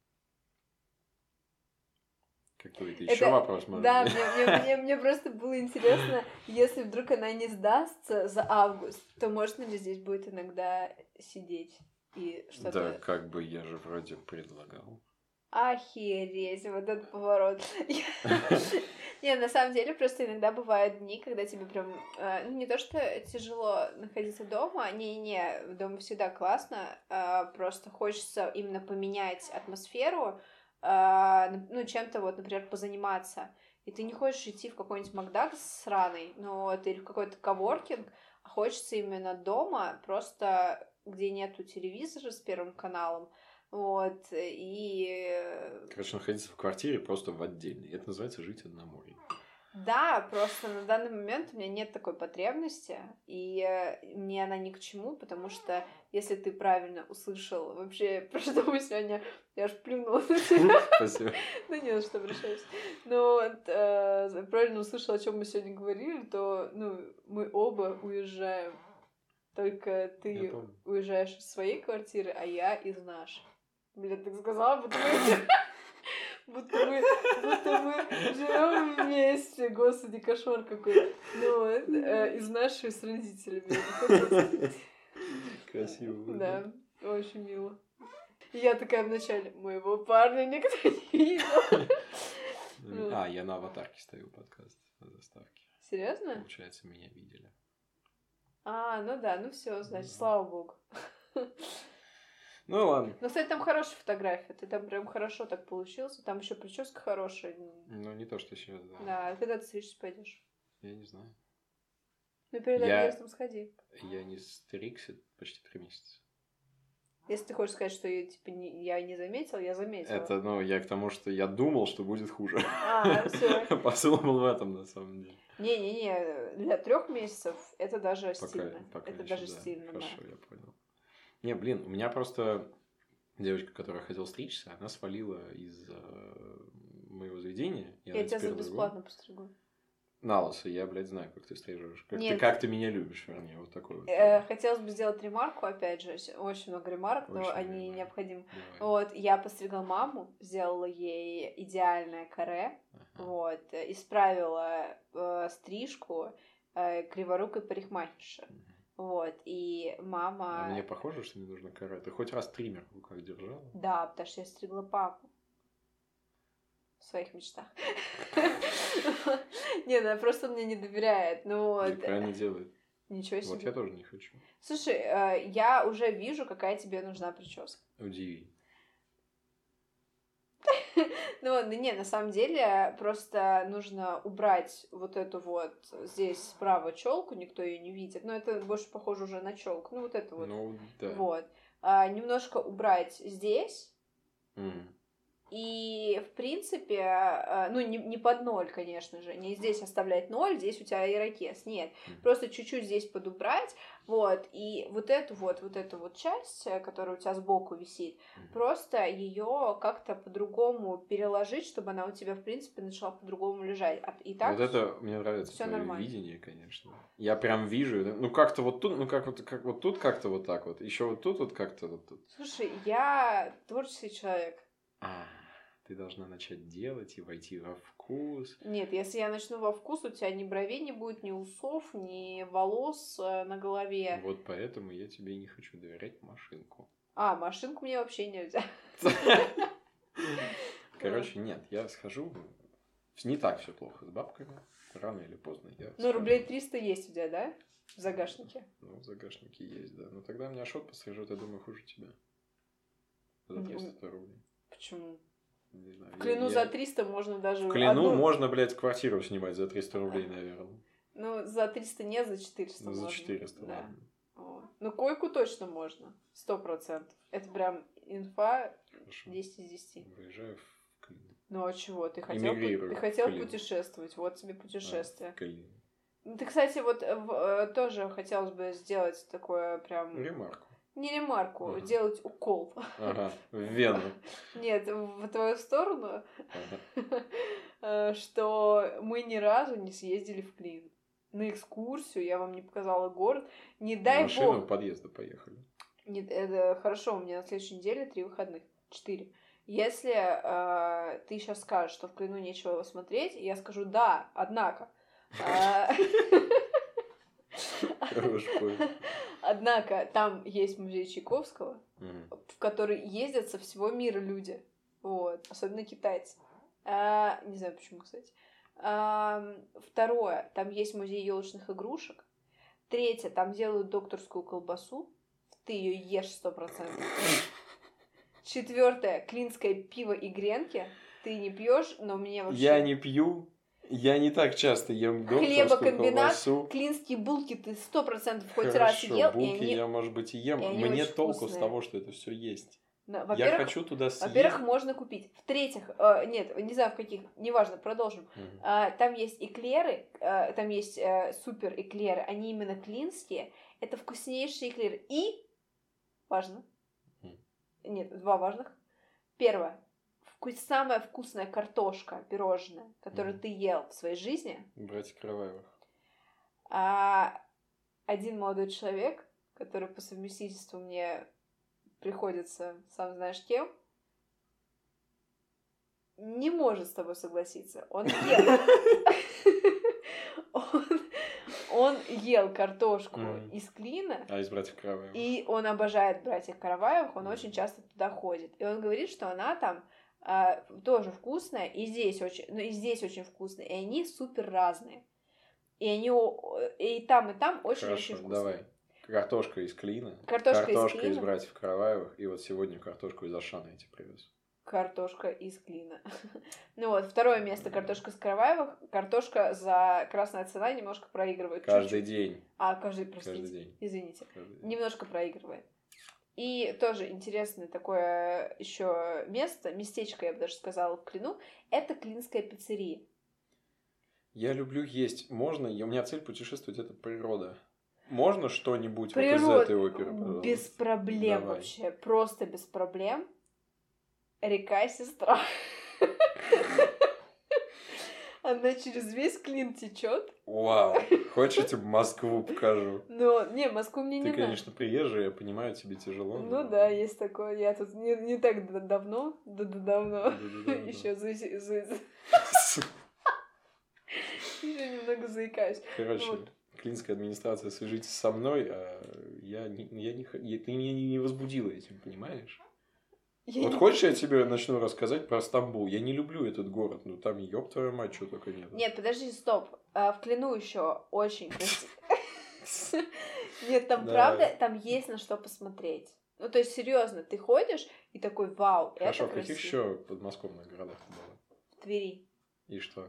Speaker 1: Какой-то еще
Speaker 2: Это-
Speaker 1: вопрос, может
Speaker 2: Да, мне, мне- мне- мне просто было интересно, если вдруг она не сдастся за август, то можно ли здесь будет иногда сидеть и
Speaker 1: Да,
Speaker 2: что-то...
Speaker 1: как бы я же вроде предлагал.
Speaker 2: Охереть, вот этот поворот. Не, на самом деле, просто иногда бывают дни, когда тебе прям, э, ну, не то, что тяжело находиться дома, не-не, дома всегда классно, а, просто хочется именно поменять атмосферу, ну, чем-то вот, например, позаниматься. И ты не хочешь идти в какой-нибудь Макдак сраный, ну, вот, или в какой-то коворкинг, а хочется именно дома, просто где нету телевизора с первым каналом, вот, и э,
Speaker 1: Короче, находиться в квартире просто в отдельной. Это называется жить одному.
Speaker 2: Да, просто на данный момент у меня нет такой потребности, и э, мне она ни к чему, потому что если ты правильно услышал вообще, про что мы сегодня, я аж плюнула на тебя,
Speaker 1: Спасибо.
Speaker 2: ну не на что обращаюсь, но э, правильно услышал, о чем мы сегодня говорили, то, ну, мы оба уезжаем, только ты уезжаешь из своей квартиры, а я из нашей. Блин, так сказала, будто мы... Будто мы, будто мы живем вместе, господи, кошмар какой. Ну э, из нашей с родителями.
Speaker 1: Красиво.
Speaker 2: Да, очень мило. И я такая вначале, моего парня никто не видел.
Speaker 1: А, я на аватарке стою подкаст на заставке.
Speaker 2: Серьезно?
Speaker 1: Получается, меня видели.
Speaker 2: А, ну да, ну все, значит, слава богу.
Speaker 1: Ну ладно.
Speaker 2: Но, кстати, там хорошая фотография. Ты там прям хорошо так получился. Там еще прическа хорошая.
Speaker 1: Ну, не то, что сейчас, да.
Speaker 2: Да, когда ты стричься пойдешь?
Speaker 1: Я не знаю.
Speaker 2: Ну, перед
Speaker 1: Я-
Speaker 2: отъездом сходи.
Speaker 1: Я не стригся почти три месяца.
Speaker 2: Если ты хочешь сказать, что я, типа, не, я не заметил, я заметила.
Speaker 1: Это, ну, я к тому, что я думал, что будет хуже.
Speaker 2: А, все.
Speaker 1: Посыл был в этом, на самом деле.
Speaker 2: Не-не-не, для трех месяцев это даже
Speaker 1: Пока,
Speaker 2: стильно.
Speaker 1: пока
Speaker 2: это
Speaker 1: ещё,
Speaker 2: даже
Speaker 1: да.
Speaker 2: стильно, да.
Speaker 1: Хорошо, я понял. Не, блин, у меня просто девочка, которая хотела стричься, она свалила из э, моего заведения.
Speaker 2: Я тебя за бесплатно постригу.
Speaker 1: На лысо, я, блядь, знаю, как ты стрижешь. Как, ты,
Speaker 2: Нет.
Speaker 1: как ты меня любишь, вернее, вот такой вот.
Speaker 2: Э, хотелось бы сделать ремарку, опять же, очень много ремарок, но
Speaker 1: Очень
Speaker 2: они
Speaker 1: много.
Speaker 2: необходимы.
Speaker 1: Давай.
Speaker 2: Вот, я постригла маму, сделала ей идеальное каре,
Speaker 1: Ага.
Speaker 2: вот, э, исправила э, стрижку э, криворукой парикмахерши.
Speaker 1: Мгм.
Speaker 2: Вот, и мама...
Speaker 1: А мне похоже, что не нужно каре. Ты хоть раз триммер в руках держала?
Speaker 2: Да, потому что я стригла папу. В своих мечтах. Не, ну просто он мне не доверяет. Ну вот.
Speaker 1: правильно делает.
Speaker 2: Ничего
Speaker 1: Вот я
Speaker 2: себе.
Speaker 1: тоже не хочу.
Speaker 2: Слушай, э, я уже вижу, какая тебе нужна прическа.
Speaker 1: Удиви.
Speaker 2: Ну, не, на самом деле, просто нужно убрать вот эту вот здесь справа челку, никто ее не видит. Но это больше похоже уже на челку. Ну, вот это вот.
Speaker 1: Ну, да.
Speaker 2: Вот. А, немножко убрать здесь.
Speaker 1: Мгм.
Speaker 2: И, в принципе, э, ну, не, не под ноль, конечно же, не здесь оставлять ноль, здесь у тебя ирокез, нет. Просто чуть-чуть здесь подубрать, вот, и вот эту вот, вот эту вот часть, э, которая у тебя сбоку висит, просто ее как-то по-другому переложить, чтобы она у тебя, в принципе, начала по-другому лежать. А- И так...
Speaker 1: Вот это мне нравится твое
Speaker 2: нормально.
Speaker 1: видение, конечно. Я прям вижу, ну как-то вот тут, ну как вот, как вот тут как-то вот так вот, еще вот тут вот как-то вот тут.
Speaker 2: Слушай, я творческий человек.
Speaker 1: А, ты должна начать делать и войти во вкус.
Speaker 2: Нет, если я начну во вкус, у тебя ни бровей не будет, ни усов, ни волос э, на голове.
Speaker 1: Вот поэтому я тебе и не хочу доверять машинку.
Speaker 2: А, машинку мне вообще нельзя.
Speaker 1: Короче, нет, я схожу. Не так все плохо с бабками. Рано или поздно я.
Speaker 2: Ну, рублей 300 есть у тебя, да? В загашнике.
Speaker 1: Ну, в загашнике есть, да. Но тогда меня шот пострижет, я думаю, хуже тебя. За
Speaker 2: Ну,
Speaker 1: 300 рублей.
Speaker 2: Почему?
Speaker 1: Не знаю,
Speaker 2: В Клину
Speaker 1: я-
Speaker 2: за 300 можно даже...
Speaker 1: В Клину
Speaker 2: одну-
Speaker 1: можно, блядь, квартиру снимать за 300 рублей, наверное.
Speaker 2: Ну, за 300 нет, за 400
Speaker 1: Ну, за
Speaker 2: можно.
Speaker 1: 400,
Speaker 2: Да.
Speaker 1: ладно.
Speaker 2: Вот. Ну, койку точно можно. Сто процентов. Это прям инфа
Speaker 1: Хорошо.
Speaker 2: 10 из 10.
Speaker 1: Выезжаю в Клин.
Speaker 2: Ну, а чего? Ты хотел,
Speaker 1: Эмигрирую
Speaker 2: ты хотел путешествовать. Вот тебе путешествие.
Speaker 1: А, Клин.
Speaker 2: Ты, кстати, вот э, в- э, тоже хотелось бы сделать такое прям...
Speaker 1: Ремарку.
Speaker 2: Не ремарку,
Speaker 1: Ага.
Speaker 2: делать укол.
Speaker 1: Ага, в Вену.
Speaker 2: Нет, в твою сторону,
Speaker 1: Ага.
Speaker 2: э, что мы ни разу не съездили в Клин. На экскурсию, я вам не показала город. Не дай
Speaker 1: Машину
Speaker 2: бог.
Speaker 1: у подъезда поехали.
Speaker 2: Нет, это хорошо, у меня на следующей неделе три выходных. Четыре. Если э, ты сейчас скажешь, что в Клину нечего смотреть, я скажу да, однако. А,
Speaker 1: Хорош понял.
Speaker 2: Однако там есть музей Чайковского,
Speaker 1: Мгм.
Speaker 2: в который ездят со всего мира люди. Вот, особенно китайцы. А, не знаю почему, кстати. А, второе, там есть музей елочных игрушек. Третье, там делают докторскую колбасу. Ты ее ешь сто процентов. Четвертое, клинское пиво и гренки. Ты не пьешь, но мне вообще...
Speaker 1: Я не пью. Я не так часто ем докторскую
Speaker 2: Хлебокомбинат,
Speaker 1: колбасу.
Speaker 2: Клинские булки ты сто процентов хоть раз
Speaker 1: Хорошо,
Speaker 2: ел,
Speaker 1: булки
Speaker 2: и они...
Speaker 1: я, может быть, и ем.
Speaker 2: и
Speaker 1: Мне толку с
Speaker 2: вкусные.
Speaker 1: того, что это все есть. Я хочу туда съесть.
Speaker 2: Во-первых, можно купить. В-третьих, э, нет, не знаю в каких, неважно, продолжим.
Speaker 1: Мгм.
Speaker 2: А, там есть эклеры, э, там есть э, супер эклеры, они именно клинские. Это вкуснейшие эклеры. И, важно,
Speaker 1: Мгм.
Speaker 2: нет, два важных. Первое, вкус, самая вкусная картошка, пирожное, которую ты ел в своей жизни.
Speaker 1: Братья Караваевых.
Speaker 2: А один молодой человек, который по совместительству мне приходится, сам знаешь кем, не может с тобой согласиться. Он ел. Он- ел картошку из клина,
Speaker 1: А из братьев Караваевых.
Speaker 2: и он обожает братьев Караваевых, он очень часто туда ходит. И он говорит, что она там тоже вкусная, и здесь очень, ну и здесь очень вкусная, и они супер разные. И они о- и там, и там очень-очень вкусные.
Speaker 1: давай. Картошка из Клина.
Speaker 2: Картошка из
Speaker 1: картошка
Speaker 2: Клина.
Speaker 1: братьев Караваевых. И вот сегодня картошку из Ашана тебе привез.
Speaker 2: Картошка из клина. Ну вот, второе место картошка с Караваевых. Картошка за красная цена немножко проигрывает.
Speaker 1: Каждый
Speaker 2: чуть-чуть.
Speaker 1: день.
Speaker 2: А, каждый, простите.
Speaker 1: Каждый день.
Speaker 2: Извините.
Speaker 1: Каждый день.
Speaker 2: Немножко проигрывает. И тоже интересное такое еще место, местечко, я бы даже сказала, в Клину, это Клинская пиццерия.
Speaker 1: Я люблю есть. Можно? Я- У меня цель путешествовать это природа. Можно что-нибудь вот из этой оперы? пожалуйста?
Speaker 2: без проблем
Speaker 1: Давай.
Speaker 2: вообще, просто без проблем. Река Сестра. Она через весь Клин течет.
Speaker 1: Вау. Хочешь, я тебе Москву покажу?
Speaker 2: Но, не, Москву мне не
Speaker 1: Ты, конечно, приезжий, я понимаю, тебе тяжело.
Speaker 2: Ну да, есть такое. Я тут не, не так давно, да да давно. Еще за, еще немного заикаюсь.
Speaker 1: Короче, клинская администрация, свяжитесь со мной, а я не, я не, я- ты меня не возбудила этим, понимаешь?
Speaker 2: Я
Speaker 1: Вот
Speaker 2: не-
Speaker 1: хочешь, я тебе начну рассказать про Стамбул? Я не люблю этот город, ну там, ёб твою мать, что только нет.
Speaker 2: Нет, подожди, стоп. А, в Клину еще очень красиво. Нет, там правда, там есть на что посмотреть. Ну, то есть, серьезно, ты ходишь и такой, вау,
Speaker 1: Хорошо, в каких еще подмосковных городах ты была?
Speaker 2: В Твери.
Speaker 1: И что?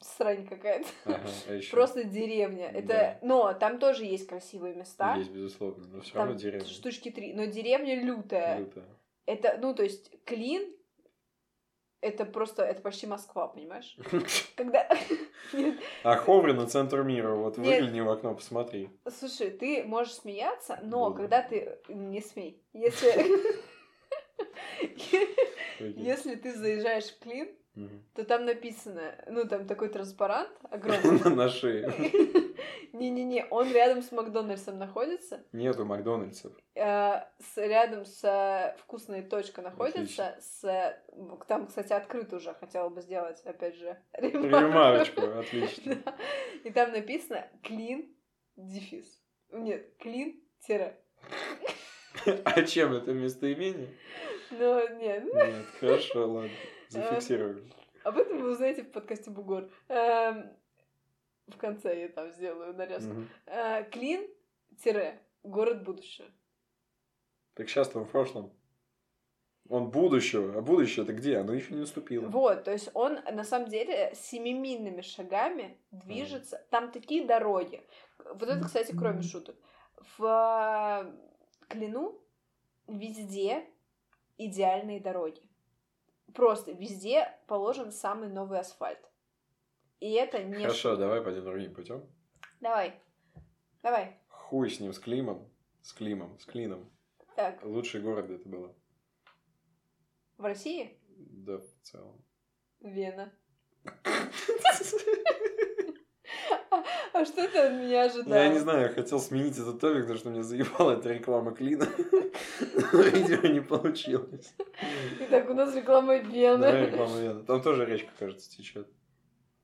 Speaker 2: Срань какая-то.
Speaker 1: Ага, а?
Speaker 2: Просто деревня.
Speaker 1: Да.
Speaker 2: Это, но там тоже есть красивые места.
Speaker 1: Есть, безусловно, но все
Speaker 2: Там
Speaker 1: равно деревня.
Speaker 2: штучки три. Но деревня лютая.
Speaker 1: Люто.
Speaker 2: Это, ну, то есть, Клин, это просто, это почти Москва, понимаешь? Когда...
Speaker 1: А Ховрина, центр мира, вот выгляни в окно, посмотри.
Speaker 2: Слушай, ты можешь смеяться, но когда ты... Не смей. Если... Если ты заезжаешь в Клин, То там написано, ну, там такой транспарант огромный.
Speaker 1: На шее.
Speaker 2: Не-не-не, он рядом с Макдональдсом находится.
Speaker 1: Нету Макдональдсов.
Speaker 2: э, рядом с э, вкусной точка находится. С, там, кстати, открыт уже, хотела бы сделать, опять же,
Speaker 1: Ремарочку, отлично.
Speaker 2: И там написано клин дефис. Нет, клин тире.
Speaker 1: А чем это местоимение?
Speaker 2: Но нет.
Speaker 1: Нет, хорошо, ладно. Зафиксируем.
Speaker 2: Об этом вы узнаете в подкасте Бугор. Эм, В конце я там сделаю нарезку. Э, Клин тире город будущего.
Speaker 1: Так сейчас там в прошлом. Он будущего. А будущее это где? Оно еще не наступило.
Speaker 2: Вот, то есть он на самом деле семимильными шагами движется. Там такие дороги. Вот это, кстати, кроме шуток. В Клину везде идеальные дороги. Просто везде положен самый новый асфальт. И это не...
Speaker 1: Хорошо, давай пойдем другим путем.
Speaker 2: Давай. Давай.
Speaker 1: Хуй с ним, с Климом. С Климом, с Клином.
Speaker 2: Так.
Speaker 1: Лучший город это было.
Speaker 2: В России?
Speaker 1: Да, в целом.
Speaker 2: Вена. А что ты от меня ожидал?
Speaker 1: Я не знаю, я хотел сменить этот топик, потому что мне заебала эта реклама Клина. Но, видимо, не получилось.
Speaker 2: Итак, у нас реклама Вены.
Speaker 1: Да, реклама Вены. Там тоже речка, кажется, течет.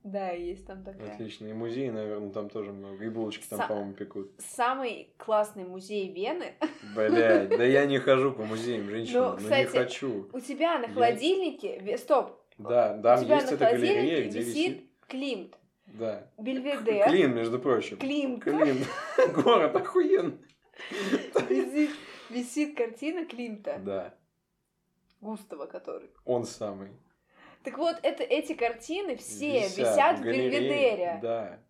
Speaker 2: Да, есть там такая.
Speaker 1: Отлично. И музей, наверное, там тоже много. И булочки там,
Speaker 2: Са-
Speaker 1: по-моему, пекут.
Speaker 2: Самый классный музей Вены.
Speaker 1: Блядь, да я не хожу по музеям, женщина.
Speaker 2: Ну,
Speaker 1: Ну, не
Speaker 2: кстати,
Speaker 1: хочу.
Speaker 2: У тебя на холодильнике... Стоп.
Speaker 1: Да,
Speaker 2: тебя
Speaker 1: есть
Speaker 2: на
Speaker 1: эта галерея,
Speaker 2: холодильнике
Speaker 1: где
Speaker 2: висит
Speaker 1: висит...
Speaker 2: Климт.
Speaker 1: Да.
Speaker 2: Бельведер.
Speaker 1: Клин, между прочим.
Speaker 2: Климт.
Speaker 1: Клин. Город охуенный.
Speaker 2: Висит, висит картина Климта.
Speaker 1: Да,
Speaker 2: Густава, который.
Speaker 1: он самый.
Speaker 2: Так вот, это, эти картины все висят, в
Speaker 1: галерее.
Speaker 2: Бельведере.
Speaker 1: Да,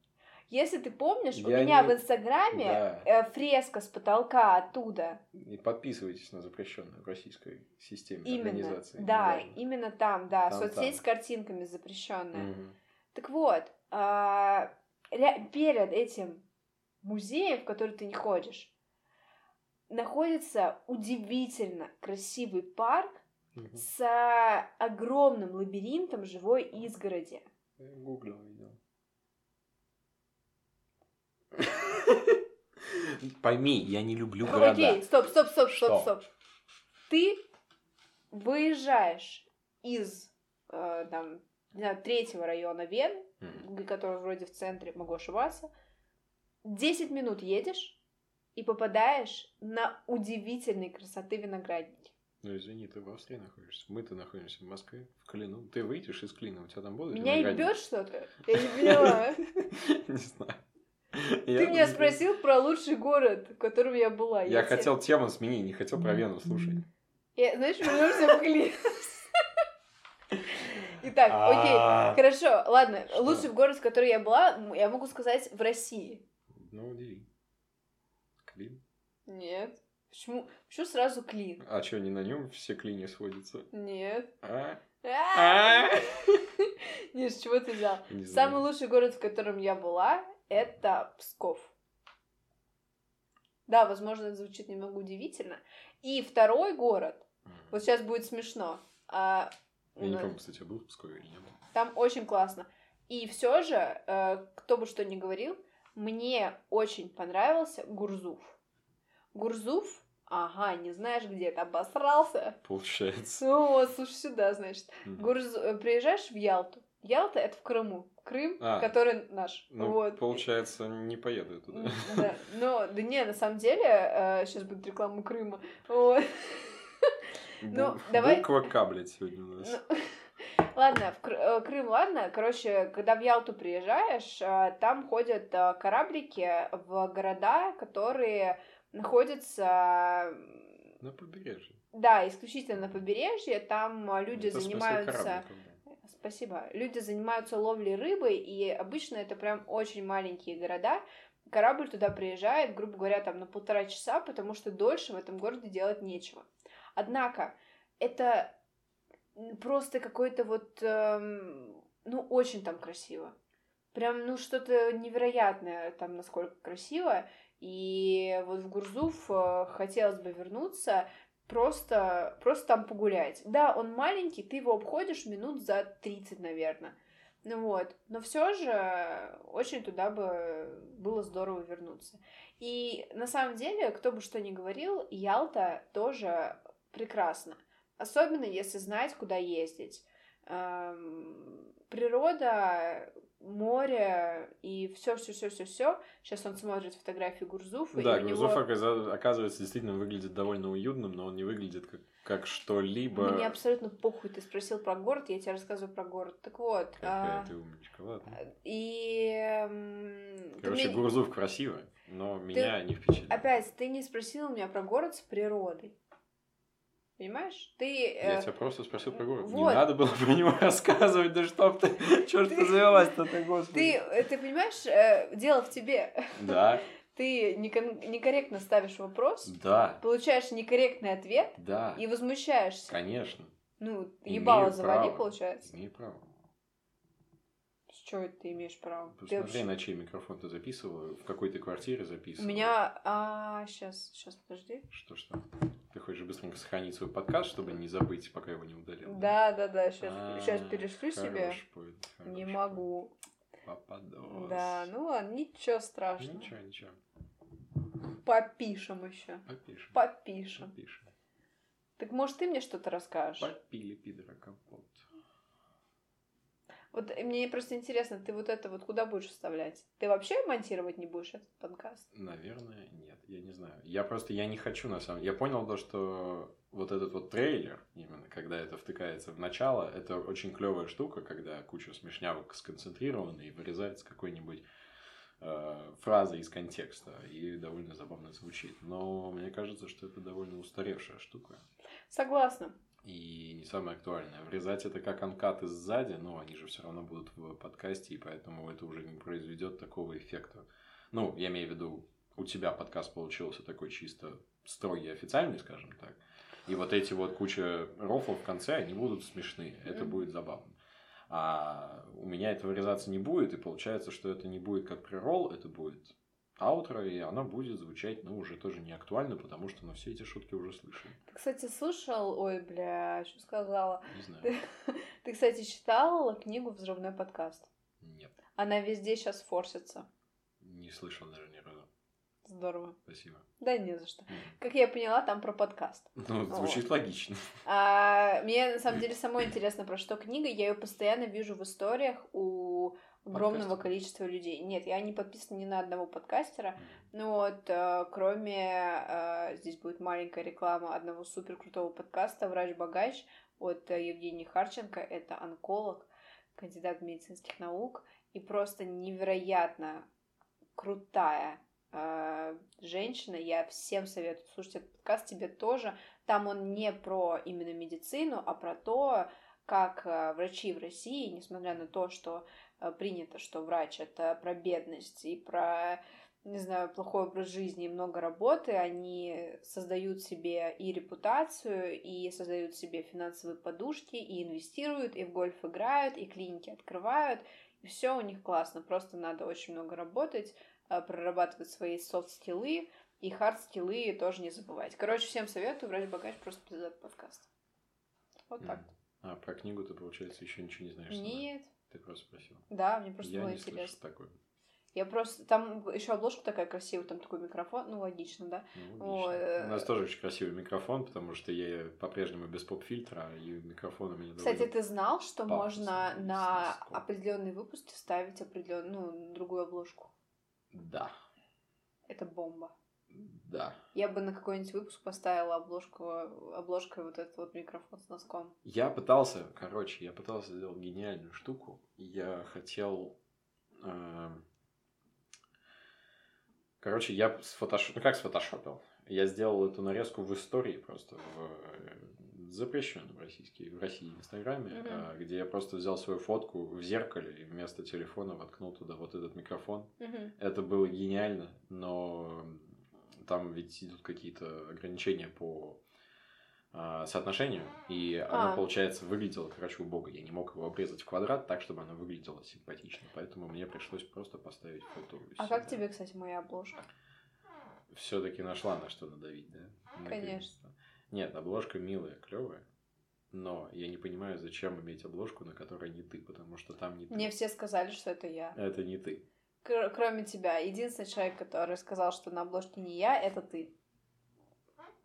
Speaker 2: Если ты помнишь, у
Speaker 1: Я
Speaker 2: меня
Speaker 1: не-
Speaker 2: в Инстаграме
Speaker 1: да.
Speaker 2: э, фреска с потолка оттуда.
Speaker 1: И подписывайтесь на запрещенную в российской системе
Speaker 2: Именно.
Speaker 1: организации.
Speaker 2: Да,
Speaker 1: неважно.
Speaker 2: именно там, да.
Speaker 1: Там,
Speaker 2: Соцсеть
Speaker 1: там.
Speaker 2: с картинками запрещенная.
Speaker 1: Мгм.
Speaker 2: Так вот, а, ря- перед этим музеем, в который ты не ходишь, находится удивительно красивый парк
Speaker 1: Мгм.
Speaker 2: с огромным лабиринтом живой изгороди.
Speaker 1: Я гуглил, видел. Пойми, я не люблю
Speaker 2: Ну, Окей, стоп, стоп, стоп, стоп, стоп. Ты выезжаешь из э, там, не знаю, третьего района Вен,
Speaker 1: Мгм.
Speaker 2: который вроде в центре, могу ошибаться. 10 минут едешь и попадаешь на удивительной красоты виноградники.
Speaker 1: Ну извини, ты в Австрии находишься. Мы-то находимся в Москве, в Клину. Ты выйдешь из Клина, у тебя там будут
Speaker 2: Меня ебет что-то? Я не поняла.
Speaker 1: Не знаю.
Speaker 2: Ты меня спросил про лучший город, в котором я была.
Speaker 1: Я хотел тему сменить, не хотел про Вену слушать.
Speaker 2: Знаешь, вернемся в Клин. Итак, окей.
Speaker 1: А,
Speaker 2: Хорошо, ладно. Лучший город, в который я была, я могу сказать, в России.
Speaker 1: Ну, удиви. Клин.
Speaker 2: Нет. Почему, почему сразу Клин?
Speaker 1: А что, не на нем все клини сходятся?
Speaker 2: Нет.
Speaker 1: А?
Speaker 2: А!
Speaker 1: А?
Speaker 2: Нет, с чего ты взял?
Speaker 1: Не.
Speaker 2: Самый лучший город, в котором я была, это Псков. Да, возможно, это звучит немного удивительно. И второй город, вот сейчас будет смешно,
Speaker 1: Я не помню, кстати, я был в Пскове или не был.
Speaker 2: там очень классно. И все же, э, кто бы что ни говорил, мне очень понравился Гурзуф. Гурзуф, ага, не знаешь где это, обосрался.
Speaker 1: Получается.
Speaker 2: Ну вот, слушай сюда, значит.
Speaker 1: Мгм.
Speaker 2: Гурз... э, Приезжаешь в Ялту. Ялта это в Крыму. Крым,
Speaker 1: А.
Speaker 2: который наш.
Speaker 1: Ну,
Speaker 2: вот.
Speaker 1: получается, не поеду я туда.
Speaker 2: Да. Но, да не, на самом деле, сейчас будет реклама Крыма. Вот. Ну, давай-
Speaker 1: Буква К, блядь, сегодня у нас.
Speaker 2: Ну, Ладно, в э, Крым, ладно. Короче, когда в Ялту приезжаешь, э, там ходят э, кораблики в города, которые находятся,
Speaker 1: На побережье.
Speaker 2: да, исключительно на побережье. Там люди
Speaker 1: Это
Speaker 2: занимаются... Спасибо. Люди занимаются ловлей рыбы, и обычно это прям очень маленькие города. Корабль туда приезжает, грубо говоря, там на полтора часа, потому что дольше в этом городе делать нечего. Однако, это просто какой-то вот, эм, ну, очень там красиво. Прям, ну, что-то невероятное там, насколько красиво. И вот в Гурзуф э, хотелось бы вернуться, просто, просто там погулять. Да, он маленький, ты его обходишь минут за 30, наверное. Ну вот, но все же очень туда бы было здорово вернуться. И на самом деле, кто бы что ни говорил, Ялта тоже прекрасно. Особенно если знать, куда ездить. Эм, природа, море и все, все, все, все, все. Сейчас он смотрит фотографии Гурзуфа.
Speaker 1: Да,
Speaker 2: и у
Speaker 1: Гурзуф,
Speaker 2: него...
Speaker 1: оказывается, действительно выглядит довольно уютным, но он не выглядит как, как что-либо.
Speaker 2: Мне абсолютно похуй, ты спросил про город, я тебе рассказываю про город. Так вот.
Speaker 1: Какая
Speaker 2: а,
Speaker 1: ты умничка, ладно.
Speaker 2: И... эм, ты
Speaker 1: Короче,
Speaker 2: мне-
Speaker 1: Гурзуф красиво, но меня не впечатлил.
Speaker 2: Опять, ты не спросил меня про город с природой. Понимаешь? Ты...
Speaker 1: Я
Speaker 2: э,
Speaker 1: тебя просто спросил про город. Не
Speaker 2: вот.
Speaker 1: надо было про него рассказывать, да чтоб ты... Ж ты завелась-то ты,
Speaker 2: Ты,
Speaker 1: господи?
Speaker 2: э, ты понимаешь, э, дело в тебе.
Speaker 1: Да,
Speaker 2: Ты некон- некорректно ставишь вопрос,
Speaker 1: да,
Speaker 2: получаешь некорректный ответ
Speaker 1: да,
Speaker 2: и возмущаешься.
Speaker 1: конечно.
Speaker 2: Ну,
Speaker 1: Имею
Speaker 2: ебало завали,
Speaker 1: право.
Speaker 2: получается.
Speaker 1: Имею право.
Speaker 2: С чего это ты имеешь право? Ты
Speaker 1: Посмотри,
Speaker 2: вообще-
Speaker 1: на чей микрофон ты записывала, в какой ты квартире
Speaker 2: У
Speaker 1: записывала.
Speaker 2: меня... А, сейчас, сейчас, подожди.
Speaker 1: Что, что? Хочешь быстренько сохранить свой подкаст, чтобы не забыть, пока его не удалил?
Speaker 2: Да, да, да, сейчас,
Speaker 1: А,
Speaker 2: сейчас перешлю себе.
Speaker 1: хорош будет,
Speaker 2: Не могу.
Speaker 1: Попадос.
Speaker 2: Да, ну ладно, ничего страшного.
Speaker 1: Ничего, ничего.
Speaker 2: Попишем еще.
Speaker 1: Попишем.
Speaker 2: Попишем.
Speaker 1: Попишем.
Speaker 2: Так может ты мне что-то расскажешь?
Speaker 1: Попили пидора компот.
Speaker 2: Вот мне просто интересно, ты вот это вот куда будешь вставлять? Ты вообще монтировать не будешь этот подкаст?
Speaker 1: Наверное, нет, я не знаю. Я просто, я не хочу на самом Я понял то, что вот этот вот трейлер, именно когда это втыкается в начало, это очень клевая штука, когда куча смешнявок сконцентрирована и вырезается какой-нибудь э, фраза из контекста, и довольно забавно звучит. Но мне кажется, что это довольно устаревшая штука.
Speaker 2: Согласна.
Speaker 1: И не самое актуальное. Врезать это как анкаты сзади, но они же все равно будут в подкасте, и поэтому это уже не произведет такого эффекта. Ну, я имею в виду, у тебя подкаст получился такой чисто строгий, официальный, скажем так. И вот эти вот куча рофлов в конце, они будут смешные. Это будет забавно. А у меня это вырезаться не будет, и получается, что это не будет как преролл, это будет аутро, и она будет звучать, ну, уже тоже не актуально, потому что, ну, все эти шутки уже слышали.
Speaker 2: Ты, кстати, слушал... Ой, бля, что сказала?
Speaker 1: Не знаю.
Speaker 2: Ты, ты, кстати, читал книгу «Взрывной подкаст»?
Speaker 1: Нет.
Speaker 2: Она везде сейчас форсится.
Speaker 1: Не слышал даже ни разу.
Speaker 2: Здорово.
Speaker 1: Спасибо.
Speaker 2: Да не за что. Как я поняла, там про подкаст.
Speaker 1: Ну, звучит логично.
Speaker 2: А, мне на самом деле самой интересно, про что книга. Я ее постоянно вижу в историях у огромного
Speaker 1: Подкастера?
Speaker 2: количества людей. Нет, я не подписана ни на одного подкастера. Ну вот, э, кроме, э, здесь будет маленькая реклама одного супер крутого подкаста «Врач-богач» от э, Евгении Харченко. Это онколог, кандидат медицинских наук. И просто невероятно крутая э, женщина. Я всем советую слушать этот подкаст, тебе тоже. Там он не про именно медицину, а про то, как врачи в России, несмотря на то, что принято, что врач это про бедность и про не знаю, плохой образ жизни и много работы, они создают себе и репутацию, и создают себе финансовые подушки, и инвестируют, и в гольф играют, и клиники открывают, и все у них классно. Просто надо очень много работать, э, прорабатывать свои софт-скиллы, и хард-скиллы тоже не забывать. Короче, всем советую, врач богач, просто пиздат подкаст. Вот так.
Speaker 1: А про книгу ты, получается, еще ничего не знаешь. сама? Ты просто спросил.
Speaker 2: Да, мне просто
Speaker 1: Я
Speaker 2: было
Speaker 1: не
Speaker 2: интересно.
Speaker 1: такое.
Speaker 2: Я просто... Там еще обложка такая красивая, там такой микрофон, ну, логично, да?
Speaker 1: Ну, логично. У нас тоже очень красивый микрофон, потому что я по-прежнему без поп-фильтра, и микрофон у меня
Speaker 2: Кстати, ты знал, что
Speaker 1: пафосно,
Speaker 2: можно на
Speaker 1: носком.
Speaker 2: определенные выпуски вставить определенную, ну, другую обложку?
Speaker 1: Да.
Speaker 2: Это бомба.
Speaker 1: Да.
Speaker 2: Я бы на какой-нибудь выпуск поставила обложку, обложкой вот этот вот микрофон с носком.
Speaker 1: Я пытался, короче, я пытался сделать гениальную штуку. Я хотел... э, Короче, я сфотош... ну как сфотошопил? Я сделал эту нарезку в истории просто, в э, запрещенном российский, в России инстаграме, э, где я просто взял свою фотку в зеркале и вместо телефона воткнул туда вот этот микрофон.
Speaker 2: Мгм.
Speaker 1: Это было гениально, но там ведь идут какие-то ограничения по а, соотношению, и оно,
Speaker 2: А.
Speaker 1: получается, выглядело, короче, убого. Я не мог его обрезать в квадрат так, чтобы оно выглядело симпатично, поэтому мне пришлось просто поставить фото.
Speaker 2: А как тебе, кстати, моя обложка?
Speaker 1: Все-таки нашла на что надавить, да? Наконец-то. Нет, обложка милая, клевая. Но я не понимаю, зачем иметь обложку, на которой не ты, потому что там не ты.
Speaker 2: Мне все сказали, что это я.
Speaker 1: Это не ты.
Speaker 2: Кр- кроме тебя. Единственный человек, который сказал, что на обложке не я, это ты.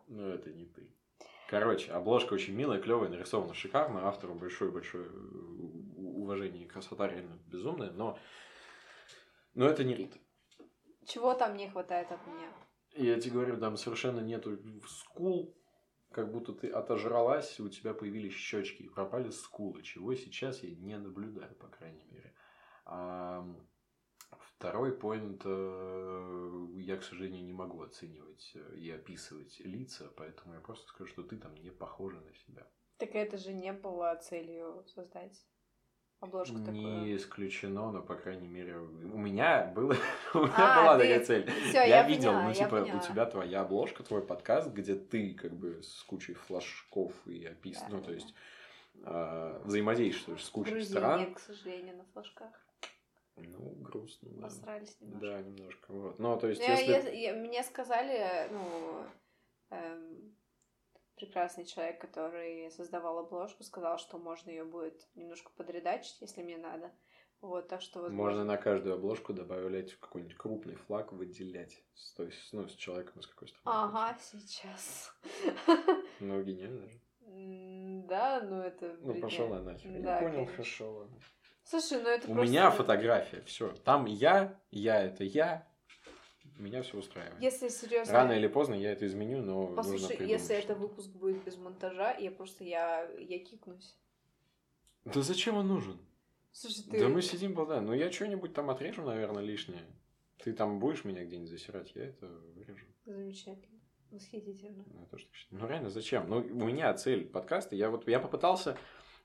Speaker 1: Ну, это не ты. Короче, обложка очень милая, клевая, нарисована шикарно. Автору большое-большое уважение и красота реально безумная, но... Но это не Рита.
Speaker 2: Чего там не хватает от меня?
Speaker 1: Я тебе говорю, там совершенно нету скул, как будто ты отожралась, у тебя появились щечки, и пропали скулы, чего сейчас я не наблюдаю, по крайней мере. А Второй поинт, э, я, к сожалению, не могу оценивать э, и описывать лица, поэтому я просто скажу, что ты там не похожа на себя.
Speaker 2: Так это же не было целью создать обложку
Speaker 1: Не
Speaker 2: такую.
Speaker 1: исключено, но, по крайней мере, у меня, было, у меня
Speaker 2: А,
Speaker 1: была
Speaker 2: ты-
Speaker 1: такая цель.
Speaker 2: Всё,
Speaker 1: я,
Speaker 2: я
Speaker 1: видел,
Speaker 2: поняла,
Speaker 1: ну, типа,
Speaker 2: поняла.
Speaker 1: у тебя твоя обложка, твой подкаст, где ты, как бы, с кучей флажков и опис...
Speaker 2: Да,
Speaker 1: ну, то
Speaker 2: да,
Speaker 1: есть, а, взаимодействуешь с кучей
Speaker 2: Грузии
Speaker 1: стран.
Speaker 2: нет, к сожалению, на флажках.
Speaker 1: Ну, грустно, да.
Speaker 2: Посрались немножко.
Speaker 1: Да, немножко. Вот. Ну, то есть,
Speaker 2: Я-
Speaker 1: если...
Speaker 2: я- я- мне сказали, ну, эм, прекрасный человек, который создавал обложку, сказал, что можно ее будет немножко подредачить, если мне надо. Вот, так что возможно.
Speaker 1: Можно на каждую обложку добавлять какой-нибудь крупный флаг, выделять. То есть, ну, с человеком из какой страны.
Speaker 2: Ага, сейчас.
Speaker 1: Ну, гениально же.
Speaker 2: Да, ну это.
Speaker 1: Ну, пошла нахер.
Speaker 2: Да,
Speaker 1: я понял, хорошо, ладно.
Speaker 2: Слушай, ну это
Speaker 1: У
Speaker 2: просто-
Speaker 1: меня фотография, все. Там я, я это я. Меня все устраивает.
Speaker 2: Если серьезно.
Speaker 1: Рано или поздно я это изменю, но
Speaker 2: Послушай, если это выпуск будет без монтажа, я просто я, я кикнусь.
Speaker 1: Да зачем он нужен?
Speaker 2: Слушай, ты.
Speaker 1: Да мы сидим, болтаем. Ну я что-нибудь там отрежу, наверное, лишнее. Ты там будешь меня где-нибудь засирать, я это вырежу.
Speaker 2: Замечательно. Восхитительно.
Speaker 1: Ну, я тоже так считаю. Ну, реально, зачем? Ну, у меня цель подкаста. Я вот я попытался.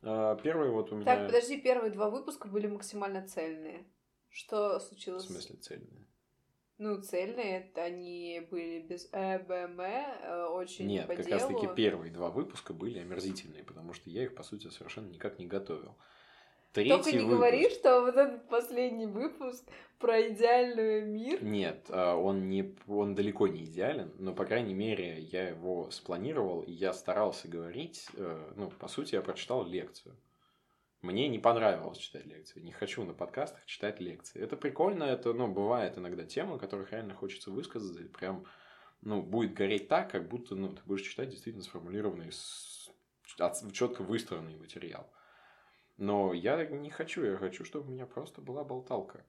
Speaker 1: Э, первый вот у меня.
Speaker 2: Так, подожди, первые два выпуска были максимально цельные. Что
Speaker 1: В
Speaker 2: случилось?
Speaker 1: смысле цельная?
Speaker 2: Ну, цельные, это они были без э, БМ, э, очень
Speaker 1: Нет,
Speaker 2: по
Speaker 1: как
Speaker 2: делу.
Speaker 1: раз таки первые два выпуска были омерзительные, потому что я их, по сути, совершенно никак не готовил. Третий
Speaker 2: Только не
Speaker 1: выпуск...
Speaker 2: говори, что вот этот последний выпуск про идеальный мир.
Speaker 1: Нет, а, он, не, он далеко не идеален, но, по крайней мере, я его спланировал, и я старался говорить. э, Ну, по сути, я прочитал лекцию. Мне не понравилось читать лекции. Не хочу на подкастах читать лекции. Это прикольно, это, ну, бывает иногда темы, которых реально хочется высказать, и прям, ну, будет гореть так, как будто, ну, ты будешь читать действительно сформулированный, четко выстроенный материал. Но я не хочу, я хочу, чтобы у меня просто была болталка.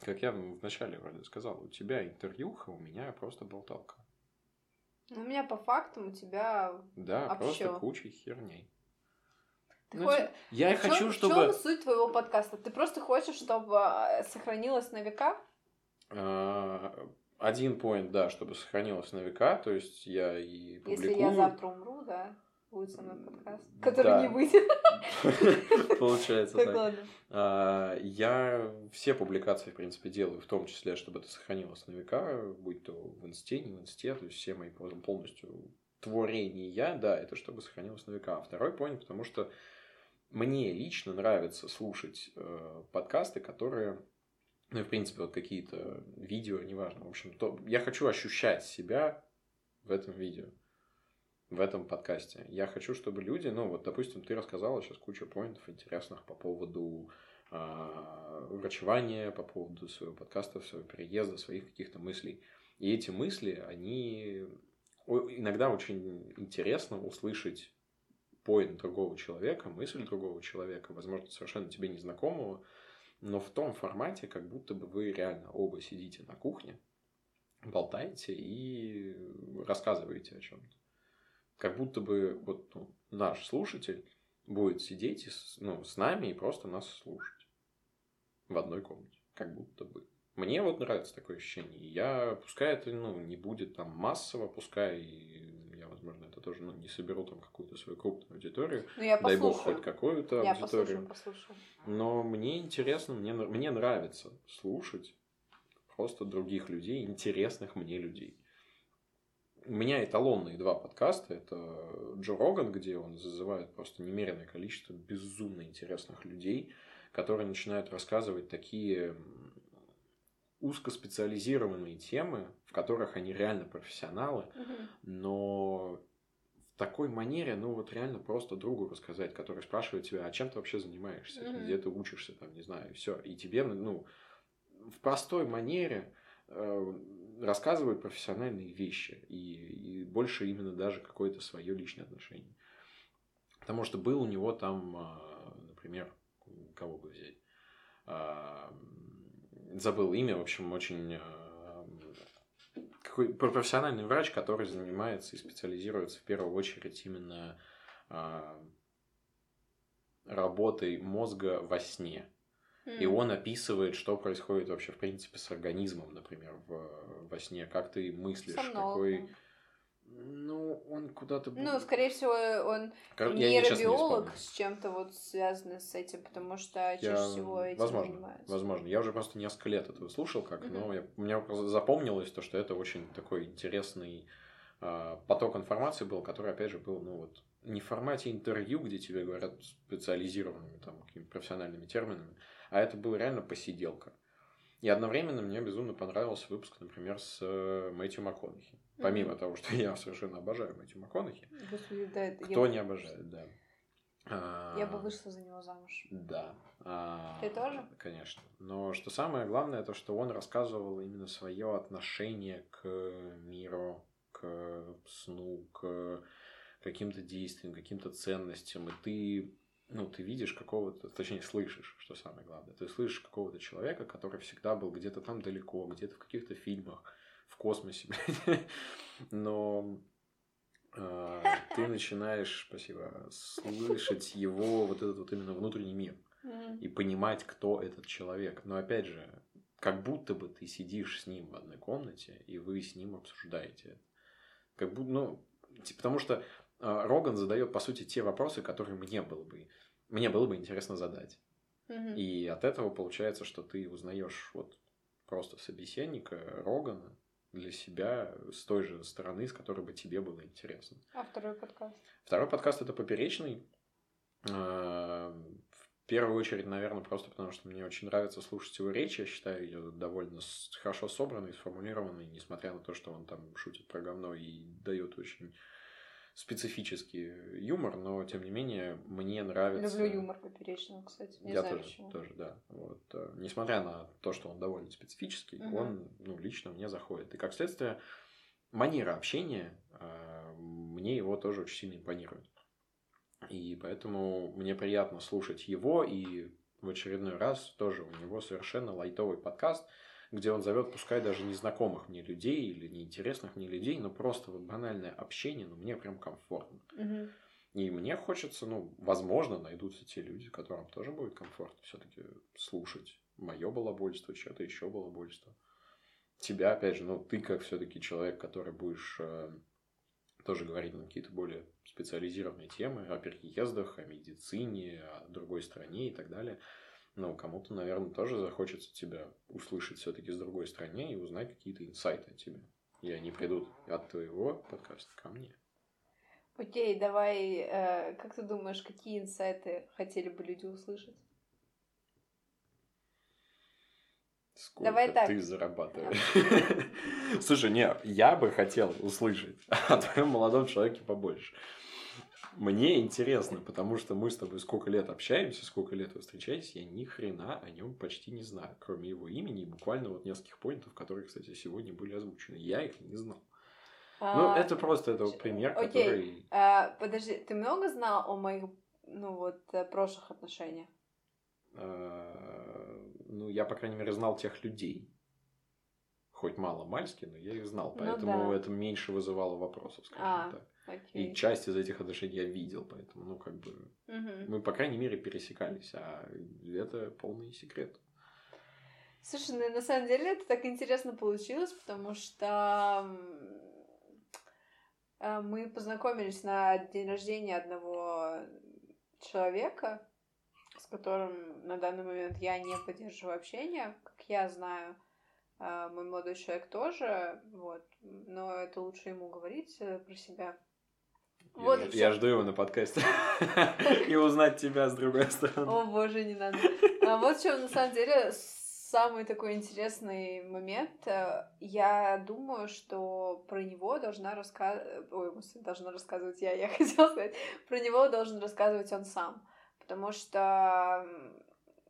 Speaker 1: Как я вначале вроде сказал, у тебя интервьюха, у меня просто болталка.
Speaker 2: У меня по фактам у тебя...
Speaker 1: Да,
Speaker 2: А
Speaker 1: просто кучей херней.
Speaker 2: Ты
Speaker 1: Ну,
Speaker 2: хо-
Speaker 1: типа, Я и
Speaker 2: В
Speaker 1: хочу,
Speaker 2: В
Speaker 1: чтобы...
Speaker 2: чем суть твоего подкаста? Ты просто хочешь, чтобы э, сохранилось на века?
Speaker 1: А, Один поинт, да, чтобы сохранилось на века, то есть я и публикую...
Speaker 2: Если я завтра умру, да, будет со мной подкаст, который
Speaker 1: Да.
Speaker 2: не выйдет.
Speaker 1: Получается
Speaker 2: Так,
Speaker 1: так.
Speaker 2: ладно.
Speaker 1: А, Я все публикации, в принципе, делаю, в том числе, чтобы это сохранилось на века, будь то в инсте, не в инсте, то есть все мои пол- полностью творения, да, это чтобы сохранилось на века. А второй поинт, потому что мне лично нравится слушать э, подкасты, которые, ну и в принципе вот какие-то видео, неважно, в общем, то я хочу ощущать себя в этом видео, в этом подкасте. Я хочу, чтобы люди, ну вот, допустим, ты рассказала сейчас кучу поинтов интересных по поводу а, врачевания, по поводу своего подкаста, своего переезда, своих каких-то мыслей. И эти мысли, они иногда очень интересно услышать поинт другого человека, мысль другого человека, возможно, совершенно тебе незнакомого, но в том формате, как будто бы вы реально оба сидите на кухне, болтаете и рассказываете о чем-то. Как будто бы вот ну, наш слушатель будет сидеть и с, ну, с нами и просто нас слушать в одной комнате. Как будто бы. Мне вот нравится такое ощущение. Я, пускай это ну, не будет там массово, пускай я, возможно, это тоже ну, не соберу там какую-то свою крупную аудиторию.
Speaker 2: Ну, я
Speaker 1: Дай бог
Speaker 2: послушаю.
Speaker 1: хоть какую-то
Speaker 2: Я
Speaker 1: аудиторию.
Speaker 2: послушаю, послушаю.
Speaker 1: Но мне интересно, мне, мне нравится слушать просто других людей, интересных мне людей. У меня эталонные два подкаста. Это Джо Роган, где он зазывает просто немеренное количество безумно интересных людей, которые начинают рассказывать такие узкоспециализированные темы, в которых они реально профессионалы,
Speaker 2: Мгм.
Speaker 1: но в такой манере, ну вот реально просто другу рассказать, который спрашивает тебя, а чем ты вообще занимаешься,
Speaker 2: Мгм.
Speaker 1: где ты учишься, там, не знаю, все, и тебе, ну, в простой манере э, рассказывают профессиональные вещи и, и больше именно даже какое-то свое личное отношение. Потому что был у него там, а, например, кого бы взять, А, забыл имя, в общем, очень а, какой профессиональный врач, который занимается и специализируется в первую очередь именно работой мозга во сне. И он описывает, что происходит вообще, в принципе, с организмом, например, в, во сне, как ты мыслишь, какой... Ну, он куда-то...
Speaker 2: Ну, скорее всего, он Кор... нейробиолог не с чем-то вот связанный с этим, потому что чаще я... всего этим
Speaker 1: возможно, занимается. Возможно. Я уже просто несколько лет этого слушал, как, угу. но я... мне запомнилось то, что это очень такой интересный э, поток информации был, который, опять же, был, ну, вот, не в формате интервью, где тебе говорят специализированными, там, какими-то профессиональными терминами, а это была реально посиделка. И одновременно мне безумно понравился выпуск, например, с э, Мэтью МакКонахи. Помимо mm-hmm. того, что я совершенно обожаю Мэтью МакКонахи. Господи, да, это Кто я... не обожает, да.
Speaker 2: Я бы вышла за него замуж.
Speaker 1: Да.
Speaker 2: А, Ты тоже?
Speaker 1: Конечно. Но что самое главное, то что он рассказывал именно свое отношение к миру, к сну, к каким-то действиям, каким-то ценностям. И ты ну, ты видишь какого-то, точнее, слышишь, что самое главное. Ты слышишь какого-то человека, который всегда был где-то там далеко, где-то в каких-то фильмах, в космосе, но э, ты начинаешь, спасибо, слышать его вот этот вот именно внутренний мир и понимать, кто этот человек. Но опять же, как будто бы ты сидишь с ним в одной комнате, и вы с ним обсуждаете это. Как будто, ну, потому что а, Роган задает, по сути, те вопросы, которые мне было бы, мне было бы интересно задать.
Speaker 2: Угу.
Speaker 1: И от этого получается, что ты узнаешь вот просто собеседника Рогана для себя с той же стороны, с которой бы тебе было интересно.
Speaker 2: А второй подкаст?
Speaker 1: Второй подкаст это поперечный. А, в первую очередь, наверное, просто потому, что мне очень нравится слушать его речь. Я считаю ее довольно хорошо собранной, сформулированной, несмотря на то, что он там шутит про говно и дает очень специфический юмор, но тем не менее мне нравится.
Speaker 2: Люблю юмор поперечного, кстати. Не
Speaker 1: Я знаю, тоже, почему. тоже, да. Вот, э, несмотря на то, что он довольно специфический, угу. он, ну, лично мне заходит. И как следствие, манера общения э, мне его тоже очень сильно импонирует. И поэтому мне приятно слушать его, и в очередной раз тоже у него совершенно лайтовый подкаст – где он зовет, пускай даже незнакомых мне людей или неинтересных мне людей, но просто вот банальное общение, ну, мне прям комфортно.
Speaker 2: Угу.
Speaker 1: И мне хочется, ну, возможно, найдутся те люди, которым тоже будет комфортно все-таки слушать мое балабольство, что-то еще балабольство. Тебя, опять же, ну, ты как все-таки человек, который будешь э, тоже говорить на какие-то более специализированные темы о переездах, о медицине, о другой стране и так далее – ну, кому-то, наверное, тоже захочется тебя услышать все-таки с другой стороны и узнать какие-то инсайты о тебе. И они придут от твоего подкаста ко мне.
Speaker 2: Окей, давай, э, как ты думаешь, какие инсайты хотели бы люди услышать?
Speaker 1: Сколько Давай так. ты зарабатываешь? Слушай, не, я бы хотел услышать о твоем молодом человеке побольше. Мне интересно, потому что мы с тобой сколько лет общаемся, сколько лет вы встречаетесь, я ни хрена о нем почти не знаю, кроме его имени и буквально вот нескольких поинтов, которые, кстати, сегодня были озвучены. Я их не знал. А, ну, это просто это вот пример, окей. который...
Speaker 2: А, подожди, ты много знал о моих, ну вот, э, прошлых отношениях?
Speaker 1: А, ну, я, по крайней мере, знал тех людей. Хоть мало-мальски, но я их знал, ну поэтому ну, да. это меньше вызывало вопросов, скажем а. так.
Speaker 2: Окей.
Speaker 1: И часть из этих отношений я видел, поэтому, ну, как бы,
Speaker 2: угу.
Speaker 1: мы, по крайней мере, пересекались, а это полный секрет.
Speaker 2: Слушай, ну, на самом деле это так интересно получилось, потому что э, мы познакомились на день рождения одного человека, с которым на данный момент я не поддерживаю общение, как я знаю. Э, мой молодой человек тоже, вот, но это лучше ему говорить э, про себя.
Speaker 1: Вот я, я жду его на подкасте. И узнать тебя с другой стороны.
Speaker 2: О боже, не надо. А вот в чем на самом деле самый такой интересный момент. Э, я думаю, что про него должна рассказывать... Ой, должна рассказывать я, я хотела сказать. Про него должен рассказывать он сам. Потому что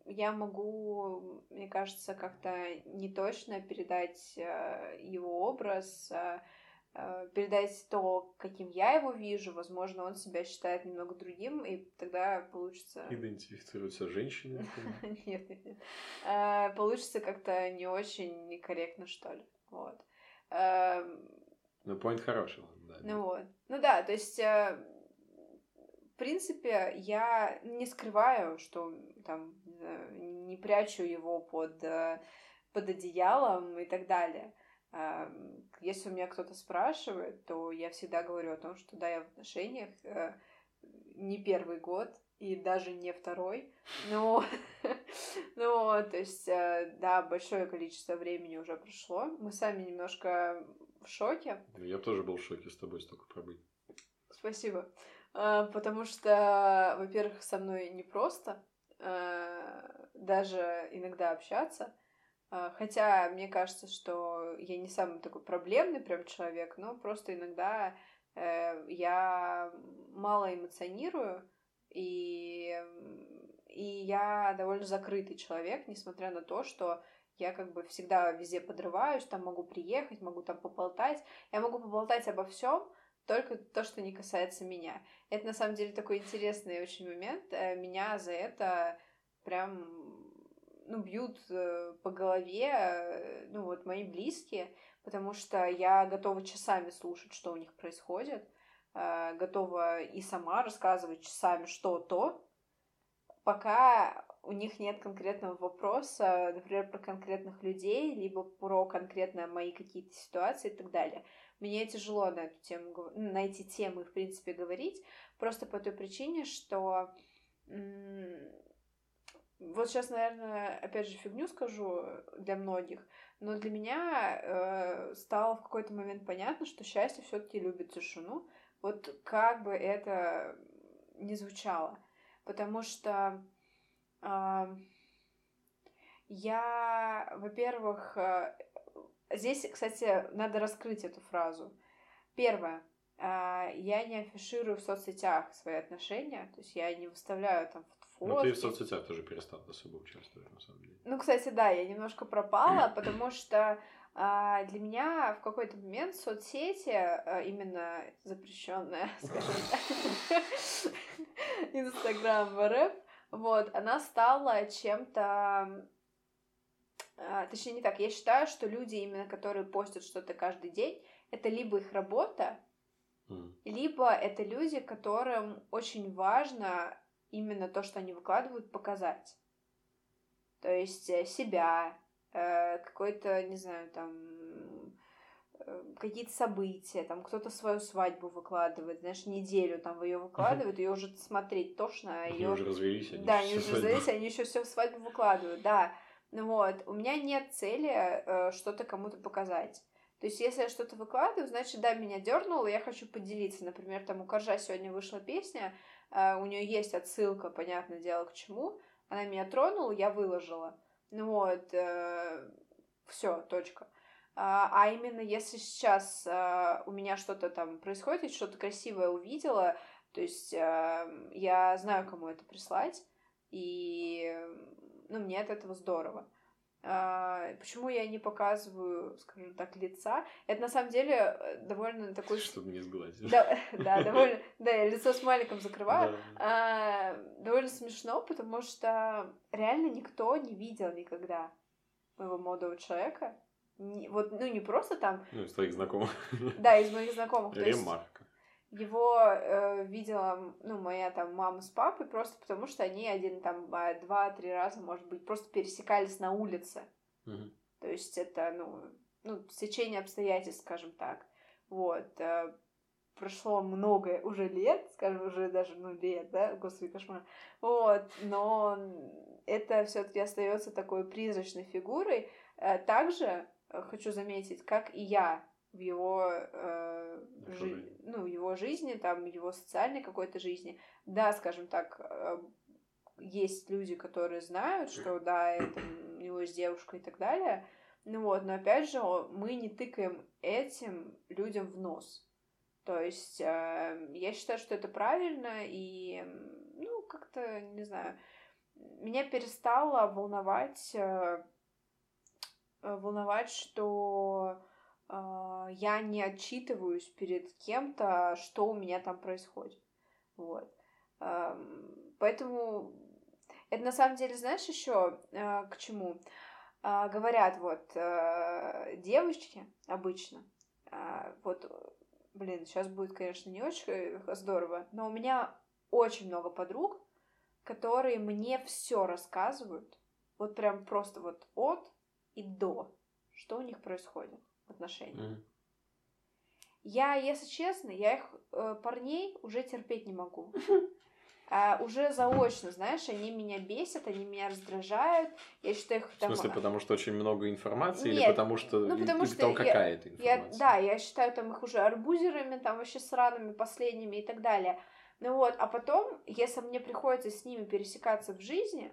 Speaker 2: я могу, мне кажется, как-то неточно передать э, его образ, Э, передать то, каким я его вижу, возможно, он себя считает немного другим, и тогда получится...
Speaker 1: Идентифицируется женщиной?
Speaker 2: Нет, нет. Э, получится как-то не очень некорректно, что ли. Вот. Эм,
Speaker 1: ну, point хороший, да.
Speaker 2: Ну вот. Ну да, то есть, э, в принципе, я не скрываю, что там не прячу его под, э, под одеялом и так далее. Если у меня кто-то спрашивает, то я всегда говорю о том, что да, я в отношениях э, не первый год и даже не второй, но, но то есть, э, да, большое количество времени уже прошло. Мы сами немножко в шоке.
Speaker 1: Я тоже был в шоке с тобой столько пробыть.
Speaker 2: Спасибо. А, потому что, во-первых, со мной непросто э, даже иногда общаться. А, хотя мне кажется, что я не самый такой проблемный прям человек, но просто иногда э, я мало эмоционирую, и, и я довольно закрытый человек, несмотря на то, что я как бы всегда везде подрываюсь, там могу приехать, могу там поболтать. Я могу поболтать обо всем, только то, что не касается меня. Это на самом деле такой интересный очень момент. Э, меня за это прям ну, бьют э, по голове, э, ну, вот мои близкие, потому что я готова часами слушать, что у них происходит, э, готова и сама рассказывать часами что-то, пока у них нет конкретного вопроса, например, про конкретных людей, либо про конкретно мои какие-то ситуации и так далее. Мне тяжело на эту тему, на эти темы, в принципе, говорить, просто по той причине, что вот сейчас, наверное, опять же фигню скажу для многих, но для меня э, стало в какой-то момент понятно, что счастье все-таки любит тишину. Вот как бы это ни звучало. Потому что э, я, во-первых, э, здесь, кстати, надо раскрыть эту фразу. Первое. Э, я не афиширую в соцсетях свои отношения, то есть я не выставляю там
Speaker 1: фотки. Ну, ты в соцсетях тоже перестала особо участвовать, на самом деле.
Speaker 2: Ну, кстати, да, я немножко пропала, потому что а, для меня в какой-то момент соцсети, а, именно запрещенная, скажем так, Инстаграм РФ, вот, она стала чем-то а, точнее не так, я считаю, что люди, именно которые постят что-то каждый день, это либо их работа, mm. либо это люди, которым очень важно именно то, что они выкладывают, показать. То есть э, себя, э, какой-то, не знаю, там э, какие-то события, там кто-то свою свадьбу выкладывает, знаешь, неделю там ее выкладывают, ее уже смотреть тошно.
Speaker 1: Они ее... уже развелись,
Speaker 2: они Да, они уже развелись, они еще все свадьбу выкладывают, да. Ну вот, у меня нет цели э, что-то кому-то показать. То есть, если я что-то выкладываю, значит, да, меня дернуло, я хочу поделиться. Например, там у Коржа сегодня вышла песня, у нее есть отсылка, понятное дело, к чему. Она меня тронула, я выложила. Ну вот, э, все, точка. Uh, а именно если сейчас uh, у меня что-то там происходит, что-то красивое увидела, то есть uh, я знаю, кому это прислать, и ну, мне от этого здорово. А, почему я не показываю, скажем так, лица? Это на самом деле э, довольно такой...
Speaker 1: Чтобы не сглазить.
Speaker 2: Да, да, довольно... Да, я лицо с маликом закрываю. А, довольно смешно, потому что реально никто не видел никогда моего молодого человека. вот, ну, не просто там...
Speaker 1: Ну, из твоих знакомых.
Speaker 2: Да, из моих знакомых.
Speaker 1: Ремарка.
Speaker 2: Его э, видела, ну, моя там мама с папой, просто потому что они один там два-три раза, может быть, просто пересекались на улице.
Speaker 1: Угу.
Speaker 2: То есть это, ну, ну, сечение обстоятельств, скажем так. Вот. Э, прошло много уже лет, скажем, уже даже, ну, лет, да, господи, кошмар. Вот, но это все таки остается такой призрачной фигурой. Э, также э, хочу заметить, как и я в его, э, жи- ну, его жизни, там, его социальной какой-то жизни. Да, скажем так, э, есть люди, которые знают, что да, это у него есть девушка и так далее. Ну вот, но опять же, мы не тыкаем этим людям в нос. То есть э, я считаю, что это правильно, и, ну, как-то, не знаю, меня перестало волновать, э, волновать, что я не отчитываюсь перед кем-то, что у меня там происходит. Вот. Поэтому это на самом деле, знаешь, еще а, к чему? А, говорят, вот, девочки обычно, вот, блин, сейчас будет, конечно, не очень здорово, но у меня очень много подруг, которые мне все рассказывают, Вот прям просто вот от и до. Что у них происходит в отношениях.
Speaker 1: Мгм.
Speaker 2: Я, если честно, я их э, парней уже терпеть не могу. А, уже заочно, знаешь, они меня бесят, они меня раздражают. Я считаю их
Speaker 1: В
Speaker 2: там...
Speaker 1: смысле, потому что очень много информации или
Speaker 2: Нет,
Speaker 1: потому что,
Speaker 2: ну, потому
Speaker 1: или
Speaker 2: что
Speaker 1: потому
Speaker 2: я-
Speaker 1: какая это
Speaker 2: Я,
Speaker 1: информация?
Speaker 2: да, я считаю там их уже арбузерами, там вообще сраными последними и так далее. Ну вот, а потом, если мне приходится с ними пересекаться в жизни,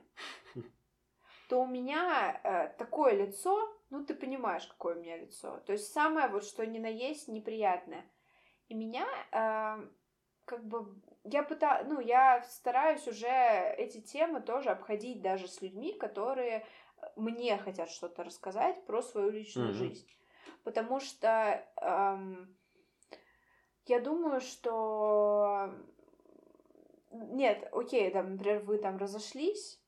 Speaker 2: то у меня э, такое лицо, ну ты понимаешь, какое у меня лицо. То есть самое вот, что ни на есть неприятное. И меня э, как бы я пытаюсь, ну, я стараюсь уже эти темы тоже обходить даже с людьми, которые мне хотят что-то рассказать про свою личную
Speaker 1: Мгм.
Speaker 2: жизнь. Потому что эм, я думаю, что нет, окей, там, например, вы там разошлись,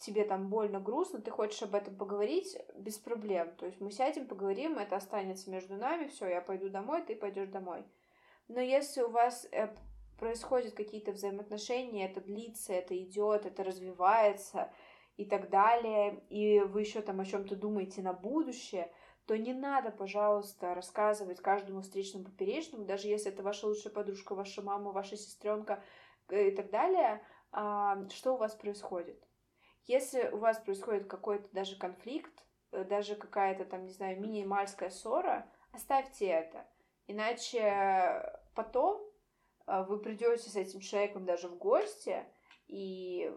Speaker 2: тебе там больно, грустно, ты хочешь об этом поговорить, без проблем. То есть мы сядем, поговорим, это останется между нами, все, я пойду домой, ты пойдешь домой. Но если у вас э, происходят какие-то взаимоотношения, это длится, это идет, это развивается и так далее, и вы еще там о чем-то думаете на будущее, то не надо, пожалуйста, рассказывать каждому встречному поперечному, даже если это ваша лучшая подружка, ваша мама, ваша сестренка и так далее, а, что у вас происходит. Если у вас происходит какой-то даже конфликт, э, даже какая-то там, не знаю, минимальская ссора, оставьте это. Иначе потом э, вы придете с этим человеком даже в гости, и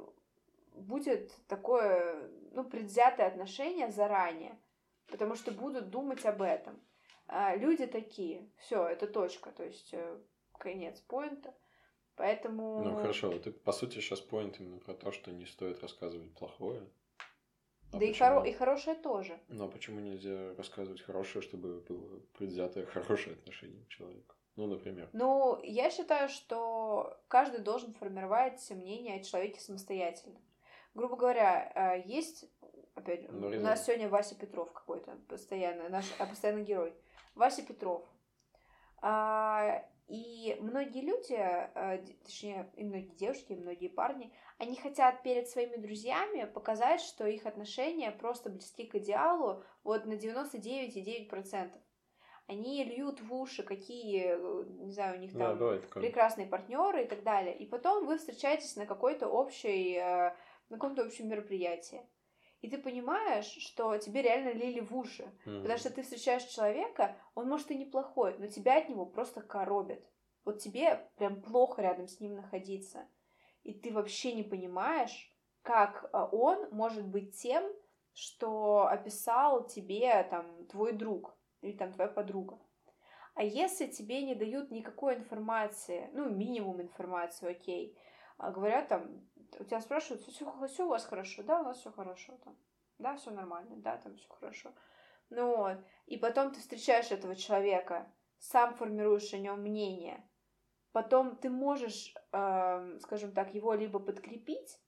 Speaker 2: будет такое, ну, предвзятое отношение заранее, потому что будут думать об этом. А люди такие, все, это точка, то есть э, конец поинта. Поэтому...
Speaker 1: Ну хорошо, ты по сути сейчас поинт именно про то, что не стоит рассказывать плохое. А
Speaker 2: Да и, хоро- и хорошее тоже.
Speaker 1: Ну а почему нельзя рассказывать хорошее, чтобы было предвзятое хорошее отношение к человеку? Ну, например.
Speaker 2: Ну, я считаю, что каждый должен формировать мнение о человеке самостоятельно. Грубо говоря, э, есть, опять
Speaker 1: Ну,
Speaker 2: у нас сегодня Вася Петров какой-то постоянно, наш а, постоянный герой. Вася Петров. А, И многие люди, э, точнее, и многие девушки, и многие парни, они хотят перед своими друзьями показать, что их отношения просто близки к идеалу вот на 99,9%. Они льют в уши, какие, э, не знаю, у них
Speaker 1: Да,
Speaker 2: там
Speaker 1: бывает такое.
Speaker 2: прекрасные партнеры и так далее. И потом вы встречаетесь на какой-то общей, э, на каком-то общем мероприятии. И ты понимаешь, что тебе реально лили в уши.
Speaker 1: Мгм.
Speaker 2: Потому что ты встречаешь человека, он может и неплохой, но тебя от него просто коробит. Вот тебе прям плохо рядом с ним находиться. И ты вообще не понимаешь, как а, он может быть тем, что описал тебе там твой друг или там твоя подруга. А если тебе не дают никакой информации, ну, минимум информации, окей, а говорят там, у тебя спрашивают, все, у вас хорошо? Да, у нас все хорошо там. Да, все нормально, да, там все хорошо. Ну вот. И потом ты встречаешь этого человека, сам формируешь о нем мнение. Потом ты можешь, эм, скажем так, его либо подкрепить,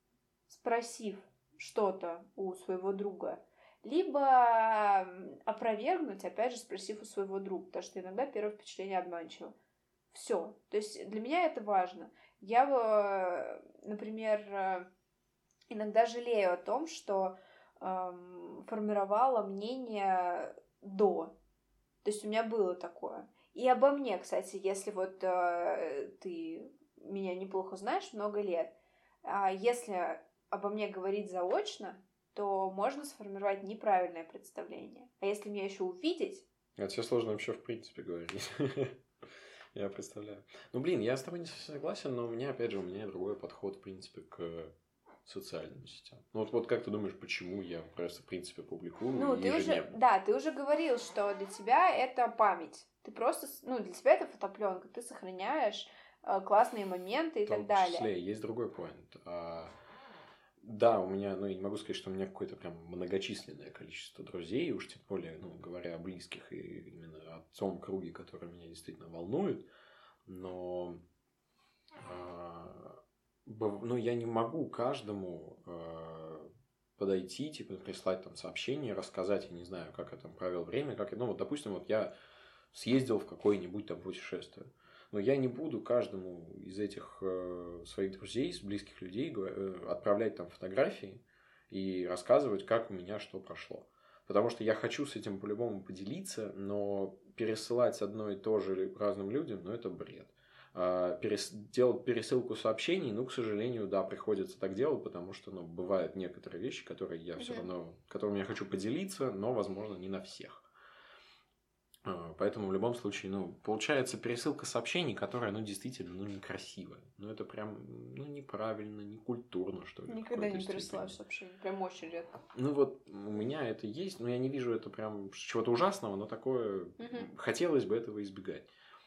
Speaker 2: спросив что-то у своего друга, либо м, опровергнуть, опять же, спросив у своего друга, потому что иногда первое впечатление обманчиво. Все. То есть для меня это важно. Я, например, э, иногда жалею о том, что эм, формировала мнение до. То есть у меня было такое. И обо мне, кстати, если вот э, ты меня неплохо знаешь много лет, а если обо мне говорить заочно, то можно сформировать неправильное представление. А если меня еще увидеть,
Speaker 1: А тебе сложно вообще в принципе говорить. Я представляю. Ну, блин, я с тобой не совсем согласен, но у меня, опять же, у меня другой подход, в принципе, к социальным сетям. Ну, вот, вот как ты думаешь, почему я просто, в принципе, публикую
Speaker 2: Ну, ты уже, да, ты уже говорил, что для тебя это память. Ты просто, ну, для тебя это фотопленка, ты сохраняешь э, классные моменты и
Speaker 1: В
Speaker 2: так
Speaker 1: том
Speaker 2: далее.
Speaker 1: числе есть другой поинт. Да, у меня, ну, я не могу сказать, что у меня какое-то прям многочисленное количество друзей, уж тем более, ну, говоря о близких и именно о том круге, который меня действительно волнует, но а, ну, я не могу каждому а, подойти, типа, прислать там сообщение, рассказать, я не знаю, как я там провел время, как я, ну, вот, допустим, вот я съездил в какое-нибудь там путешествие. Но я не буду каждому из этих э, своих друзей, близких людей э, отправлять там фотографии и рассказывать, как у меня что прошло. Потому что я хочу с этим по-любому поделиться, но пересылать одно и то же разным людям, ну, это бред. А, перес... Делать пересылку сообщений, ну, к сожалению, да, приходится так делать, потому что, ну, бывают некоторые вещи, которые я все равно, которыми я хочу поделиться, но, возможно, не на всех. А, поэтому в любом случае, ну, получается пересылка сообщений, которая, ну, действительно, ну, некрасивая. Ну, это прям, ну, неправильно, не культурно, что ли.
Speaker 2: Никогда не пересылаю сообщения, прям очень редко.
Speaker 1: Ну, вот у меня это есть, но я не вижу это прям чего-то ужасного, но такое, угу. хотелось бы этого избегать.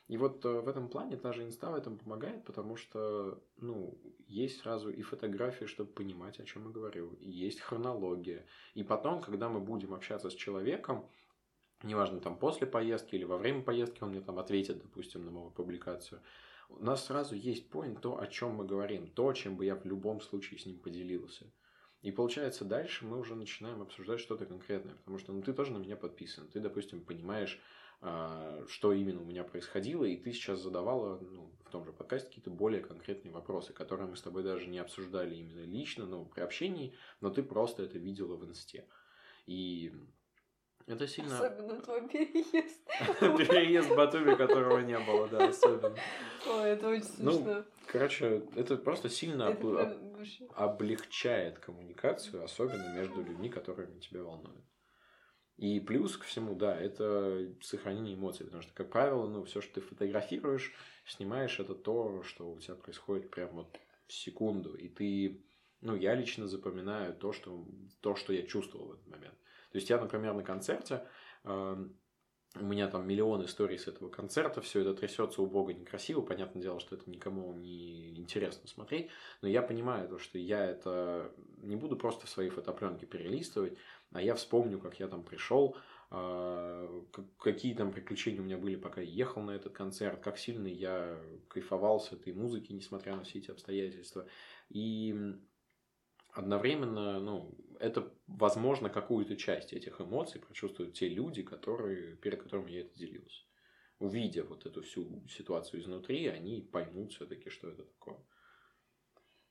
Speaker 1: И вот э, в этом плане та же инста в этом помогает, потому что, ну, есть сразу и фотографии, чтобы понимать, о чем я говорю, и есть хронология. И потом, когда мы будем общаться с человеком, неважно, там после поездки или во время поездки он мне там ответит, допустим, на мою публикацию, у нас сразу есть поинт, то, о чем мы говорим, то, чем бы я в любом случае с ним поделился. И получается, дальше мы уже начинаем обсуждать что-то конкретное, потому что ну, ты тоже на меня подписан, ты, допустим, понимаешь, а, что именно у меня происходило, и ты сейчас задавала ну, в том же подкасте какие-то более конкретные вопросы, которые мы с тобой даже не обсуждали именно лично, но при общении, но ты просто это видела в инсте. И это сильно...
Speaker 2: Особенно твой переезд.
Speaker 1: Переезд Батуми, которого не было, да, особенно.
Speaker 2: Ой, это очень ну, смешно.
Speaker 1: Ну, короче, это просто сильно облегчает коммуникацию, особенно между людьми, которые тебя волнуют. И плюс ко всему, да, это сохранение эмоций, потому что, как правило, ну, все, что ты фотографируешь, снимаешь, это то, что у тебя происходит прямо вот в секунду, и ты, ну, я лично запоминаю то, что, то, что я чувствовал в этот момент. То есть я, например, на концерте, э, у меня там миллион историй с этого концерта, все это трясется убого некрасиво, понятное дело, что это никому не интересно смотреть, но я понимаю то, что я это не буду просто в свои фотопленки перелистывать, а я вспомню, как я там пришел, э, какие там приключения у меня были, пока я ехал на этот концерт, как сильно я кайфовал с этой музыки, несмотря на все эти обстоятельства. И одновременно, ну, это, возможно, какую-то часть этих эмоций прочувствуют те люди, которые, перед которыми я это делился. Увидя вот эту всю ситуацию изнутри, они поймут все-таки, что это такое.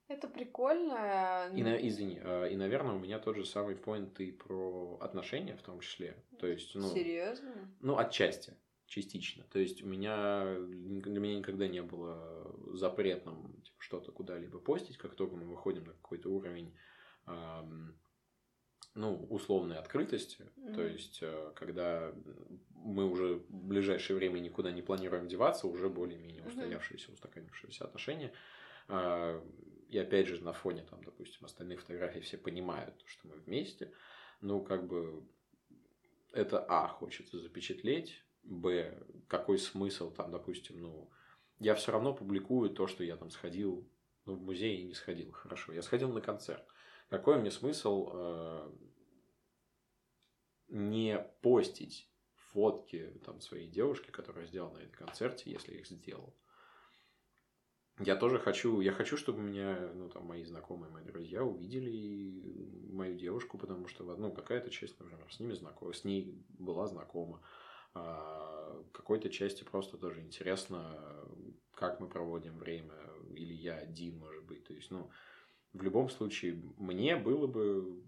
Speaker 2: Это прикольно.
Speaker 1: И, на, извини, а, и, наверное, у меня тот же самый поинт и про отношения в том числе. То есть, ну...
Speaker 2: Серьезно?
Speaker 1: Ну, отчасти, частично. То есть, у меня, для меня никогда не было запретным типа, что-то куда-либо постить, как только мы выходим на какой-то уровень эм, ну, условной открытости. Mm-hmm. То есть, э, когда мы уже в ближайшее время никуда не планируем деваться, уже более-менее устоявшиеся, устаканившиеся отношения. Э, и опять же, на фоне, там, допустим, остальных фотографий все понимают, что мы вместе. Ну, как бы, это, а, хочется запечатлеть, б, какой смысл там, допустим, ну, я все равно публикую то, что я там сходил, ну, в музей не сходил, хорошо, я сходил на концерт. Какой мне смысл э, не постить фотки там своей девушки, которая сделала на этом концерте, если я их сделал? Я тоже хочу, я хочу, чтобы меня, ну, там, мои знакомые, мои друзья увидели мою девушку, потому что, ну, какая-то часть, например, с ними знакома, с ней была знакома. А какой-то части просто тоже интересно, как мы проводим время, или я один, может быть. То есть, ну, в любом случае, мне было бы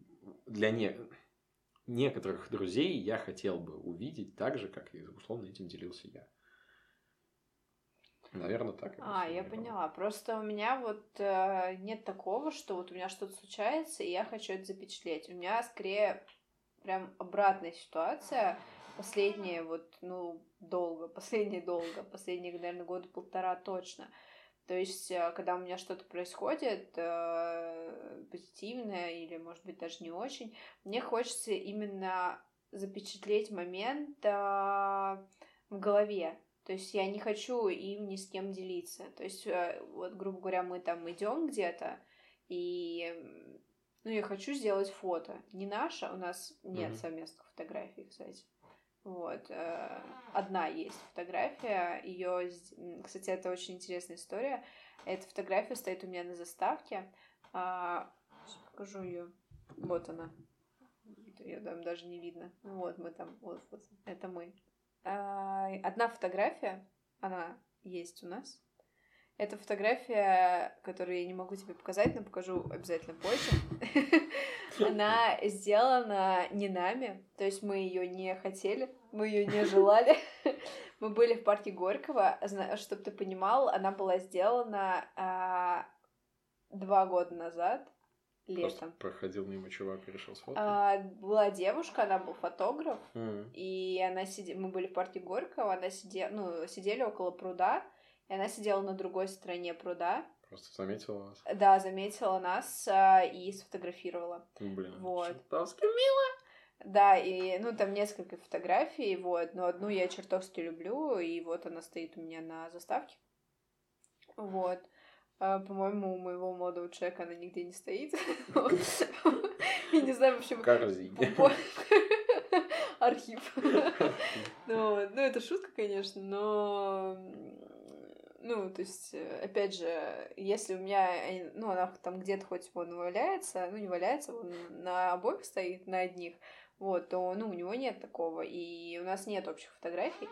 Speaker 1: для не... некоторых друзей я хотел бы увидеть так же, как и, условно, этим делился я. Наверное, так.
Speaker 2: А, я поняла. Просто у меня вот э, нет такого, что вот у меня что-то случается, и я хочу это запечатлеть. У меня скорее прям обратная ситуация. Последние вот, ну, долго, последние долго, последние, наверное, года полтора точно. То есть, э, когда у меня что-то происходит э, позитивное или, может быть, даже не очень, мне хочется именно запечатлеть момент э, в голове. То есть я не хочу им ни с кем делиться. То есть, э, вот, грубо говоря, мы там идем где-то, и ну, я хочу сделать фото. Не наше, у нас нет mm-hmm. совместных фотографий, кстати. Вот. Э, одна есть фотография. Ее, кстати, это очень интересная история. Эта фотография стоит у меня на заставке. А, сейчас покажу ее. Вот она. Ее там даже не видно. Вот мы там. Вот, вот. Это мы. А, одна фотография, она есть у нас. Это фотография, которую я не могу тебе показать, но покажу обязательно позже. Она сделана не нами, то есть мы ее не хотели, мы ее не желали. Мы были в парке Горького, чтобы ты понимал, она была сделана а, два года назад, летом.
Speaker 1: Просто проходил мимо чувак и решил сфоткать?
Speaker 2: А, была девушка, она был фотограф, mm. и она сидела, мы были в парке Горького, она сидела, ну, сидели около пруда, и она сидела на другой стороне пруда.
Speaker 1: Просто заметила вас?
Speaker 2: Да, заметила нас а, и сфотографировала.
Speaker 1: Блин,
Speaker 2: вот.
Speaker 1: чертовски мило.
Speaker 2: Да, и, ну, там несколько фотографий, вот, но одну я чертовски люблю, и вот она стоит у меня на заставке. Вот. А, по-моему, у моего молодого человека она нигде не стоит. Я не знаю вообще...
Speaker 1: Корзине.
Speaker 2: Архив. Ну, это шутка, конечно, но ну, то есть, э, опять же, если у меня, э, ну, она там где-то хоть он валяется, ну, не валяется, он на обоих стоит, на одних, вот, то, ну, у него нет такого, и у нас нет общих фотографий.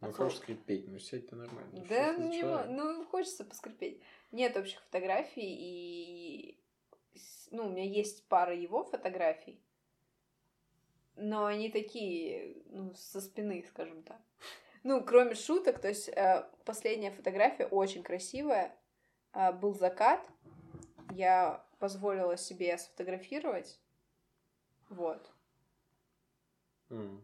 Speaker 1: Ну, хочешь скрипеть, ну, сядь-то нормально.
Speaker 2: Да, ну, не, ну, хочется поскрипеть. Нет общих фотографий, и, ну, у меня есть пара его фотографий, но они такие, ну, со спины, скажем так. Ну, кроме шуток, то есть э, последняя фотография очень красивая. Э, был закат. Я позволила себе сфотографировать. Вот.
Speaker 1: Mm.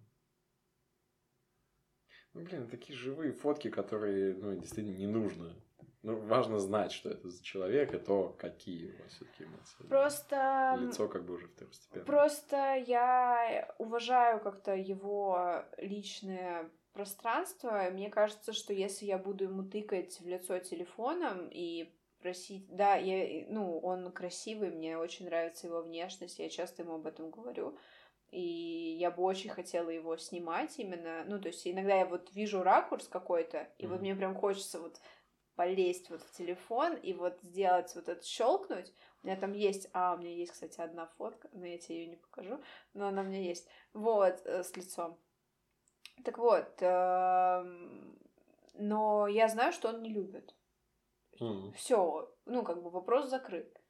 Speaker 1: Ну, блин, такие живые фотки, которые, ну, действительно не нужно. Ну, важно знать, что это за человек, и то, какие у вас все-таки эмоции.
Speaker 2: Просто...
Speaker 1: Лицо как бы уже второстепенно.
Speaker 2: Просто я уважаю как-то его личное пространство, мне кажется, что если я буду ему тыкать в лицо телефоном и просить, да, я, ну, он красивый, мне очень нравится его внешность, я часто ему об этом говорю, и я бы очень хотела его снимать именно, ну, то есть иногда я вот вижу ракурс какой-то, и mm-hmm. вот мне прям хочется вот полезть вот в телефон и вот сделать вот это щелкнуть. У меня там есть, а, у меня есть, кстати, одна фотка, но я тебе ее не покажу, но она у меня есть, вот, э, с лицом. Так вот, эм, но я знаю, что он не любит. Mm. Все, ну, как бы вопрос закрыт.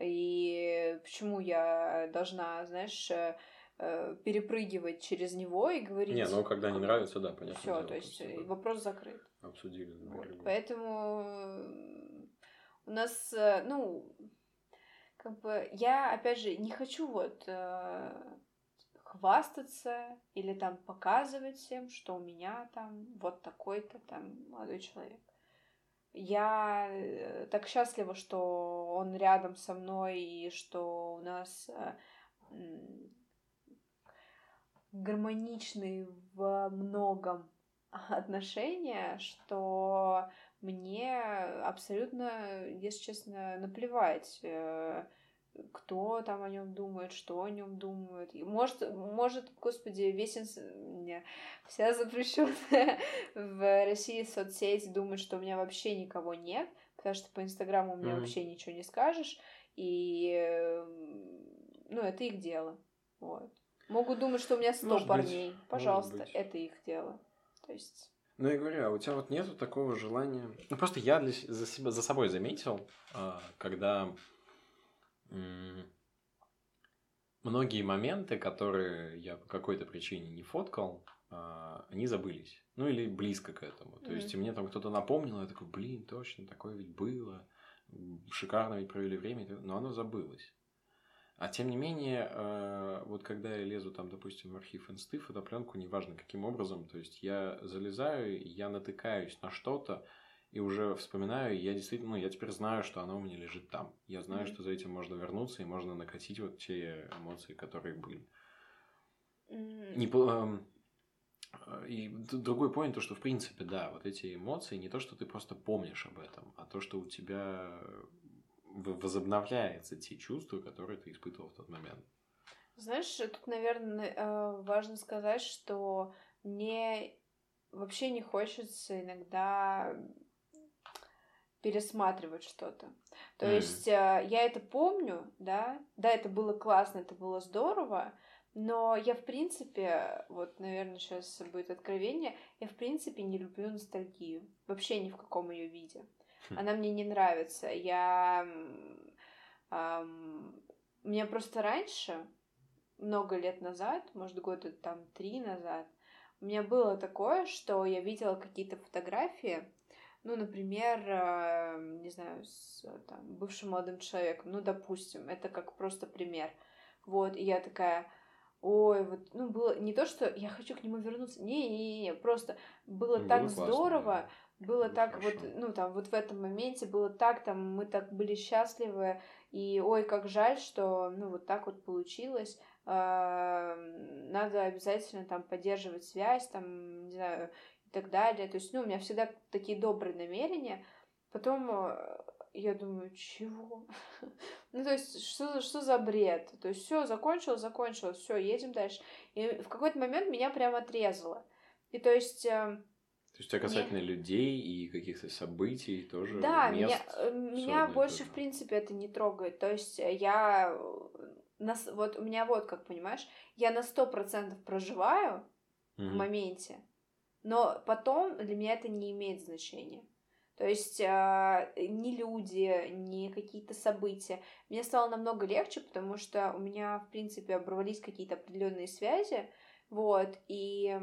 Speaker 2: И почему я должна, знаешь, э, э, перепрыгивать через него и говорить...
Speaker 1: Не, ну, когда не нравится, да, понятно.
Speaker 2: Все, то есть просто, вопрос закрыт.
Speaker 1: Обсудили.
Speaker 2: Вот, поэтому у нас, ну, как бы, я, опять же, не хочу вот хвастаться или там показывать всем, что у меня там вот такой-то там молодой человек. Я э, так счастлива, что он рядом со мной и что у нас э, гармоничные в многом отношения, что мне абсолютно, если честно, наплевать, э, кто там о нем думает, что о нем думают. Может, может, господи, весь инс... не, вся запрещенная в России соцсеть думает, что у меня вообще никого нет, потому что по Инстаграму меня mm-hmm. вообще ничего не скажешь, и ну, это их дело. Вот. Могут думать, что у меня сто парней. Быть. Пожалуйста, это их дело. То есть.
Speaker 1: Ну, я говорю, а у тебя вот нету такого желания. Ну, просто я для, за, себя, за собой заметил, а, когда многие моменты, которые я по какой-то причине не фоткал, а, они забылись. Ну или близко к этому. То mm-hmm. есть мне там кто-то напомнил, я такой, блин, точно, такое ведь было. Шикарно ведь провели время, но оно забылось. А тем не менее, а, вот когда я лезу там, допустим, в архив инсты, фотопленку, неважно каким образом, то есть я залезаю, я натыкаюсь на что-то, и уже вспоминаю, я действительно, ну, я теперь знаю, что оно у меня лежит там. Я знаю, mm-hmm. что за этим можно вернуться и можно накатить вот те эмоции, которые были. Mm-hmm. Не, э, и другой point, то, что в принципе, да, вот эти эмоции, не то, что ты просто помнишь об этом, а то, что у тебя возобновляются те чувства, которые ты испытывал в тот момент.
Speaker 2: Знаешь, тут, наверное, э, важно сказать, что мне вообще не хочется иногда пересматривать что-то. То mm. есть э, я это помню, да, да, это было классно, это было здорово, но я, в принципе, вот, наверное, сейчас будет откровение, я, в принципе, не люблю ностальгию. Вообще ни в каком ее виде. Она мне не нравится. Я... Эм, мне просто раньше, много лет назад, может, года там три назад, у меня было такое, что я видела какие-то фотографии, ну, например, э, не знаю, с там, бывшим молодым человеком, ну, допустим, это как просто пример. Вот, и я такая, ой, вот, ну, было не то, что я хочу к нему вернуться, не-не-не, просто было ну, так классно, здорово, да. было ну, так хорошо. вот, ну, там, вот в этом моменте было так, там, мы так были счастливы, и, ой, как жаль, что, ну, вот так вот получилось, надо обязательно там поддерживать связь, там, не знаю, так далее. То есть, ну, у меня всегда такие добрые намерения. Потом э, я думаю, чего? ну, то есть, что, что за бред? То есть, все, закончилось, закончилось, все, едем дальше. И в какой-то момент меня прям отрезало. И то есть... Э,
Speaker 1: то есть, а касательно мне... людей и каких-то событий тоже
Speaker 2: Да, мест, меня, меня больше, тоже. в принципе, это не трогает. То есть, я на, вот у меня вот как, понимаешь, я на сто процентов проживаю mm-hmm. в моменте, но потом для меня это не имеет значения. То есть э, ни люди, ни какие-то события. Мне стало намного легче, потому что у меня, в принципе, оборвались какие-то определенные связи, вот, и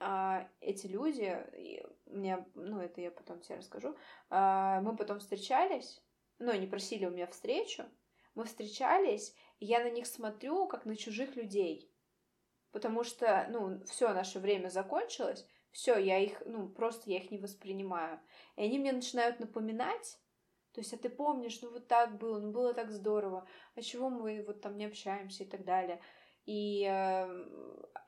Speaker 2: э, эти люди, и у меня, ну, это я потом тебе расскажу, э, мы потом встречались, ну, они просили у меня встречу, мы встречались, и я на них смотрю, как на чужих людей. Потому что, ну, все наше время закончилось, все, я их, ну, просто я их не воспринимаю. И они мне начинают напоминать, то есть, а ты помнишь, ну вот так было, ну было так здорово, а чего мы вот там не общаемся и так далее. И э,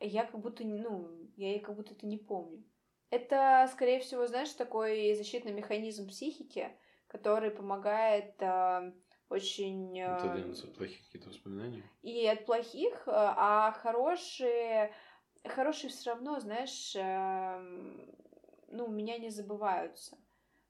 Speaker 2: я как будто, ну, я как будто это не помню. Это, скорее всего, знаешь, такой защитный механизм психики, который помогает э, очень...
Speaker 1: Один из плохих каких-то воспоминаний?
Speaker 2: И от плохих, э, а хорошие... Хорошие все равно, знаешь, эм, ну, меня не забываются.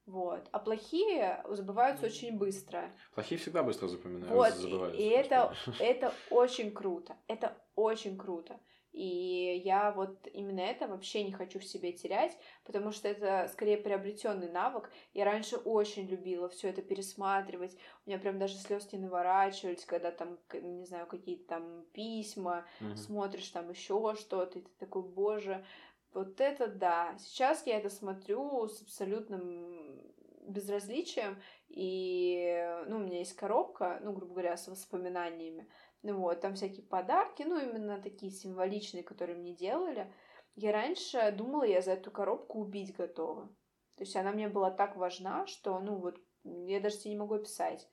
Speaker 2: Вот. А плохие забываются очень быстро.
Speaker 1: Плохие всегда быстро запоминаются,
Speaker 2: вот. забываются. И это, это очень круто. Это очень круто. И я вот именно это вообще не хочу в себе терять, потому что это скорее приобретенный навык. Я раньше очень любила все это пересматривать. У меня прям даже слезки наворачивались, когда там, не знаю, какие-то там письма, mm-hmm. смотришь там еще что-то, и ты такой, боже, вот это да. Сейчас я это смотрю с абсолютным безразличием, и, ну, у меня есть коробка, ну, грубо говоря, с воспоминаниями, ну вот, там всякие подарки, ну, именно такие символичные, которые мне делали. Я раньше думала, я за эту коробку убить готова. То есть она мне была так важна, что, ну, вот, я даже тебе не могу описать.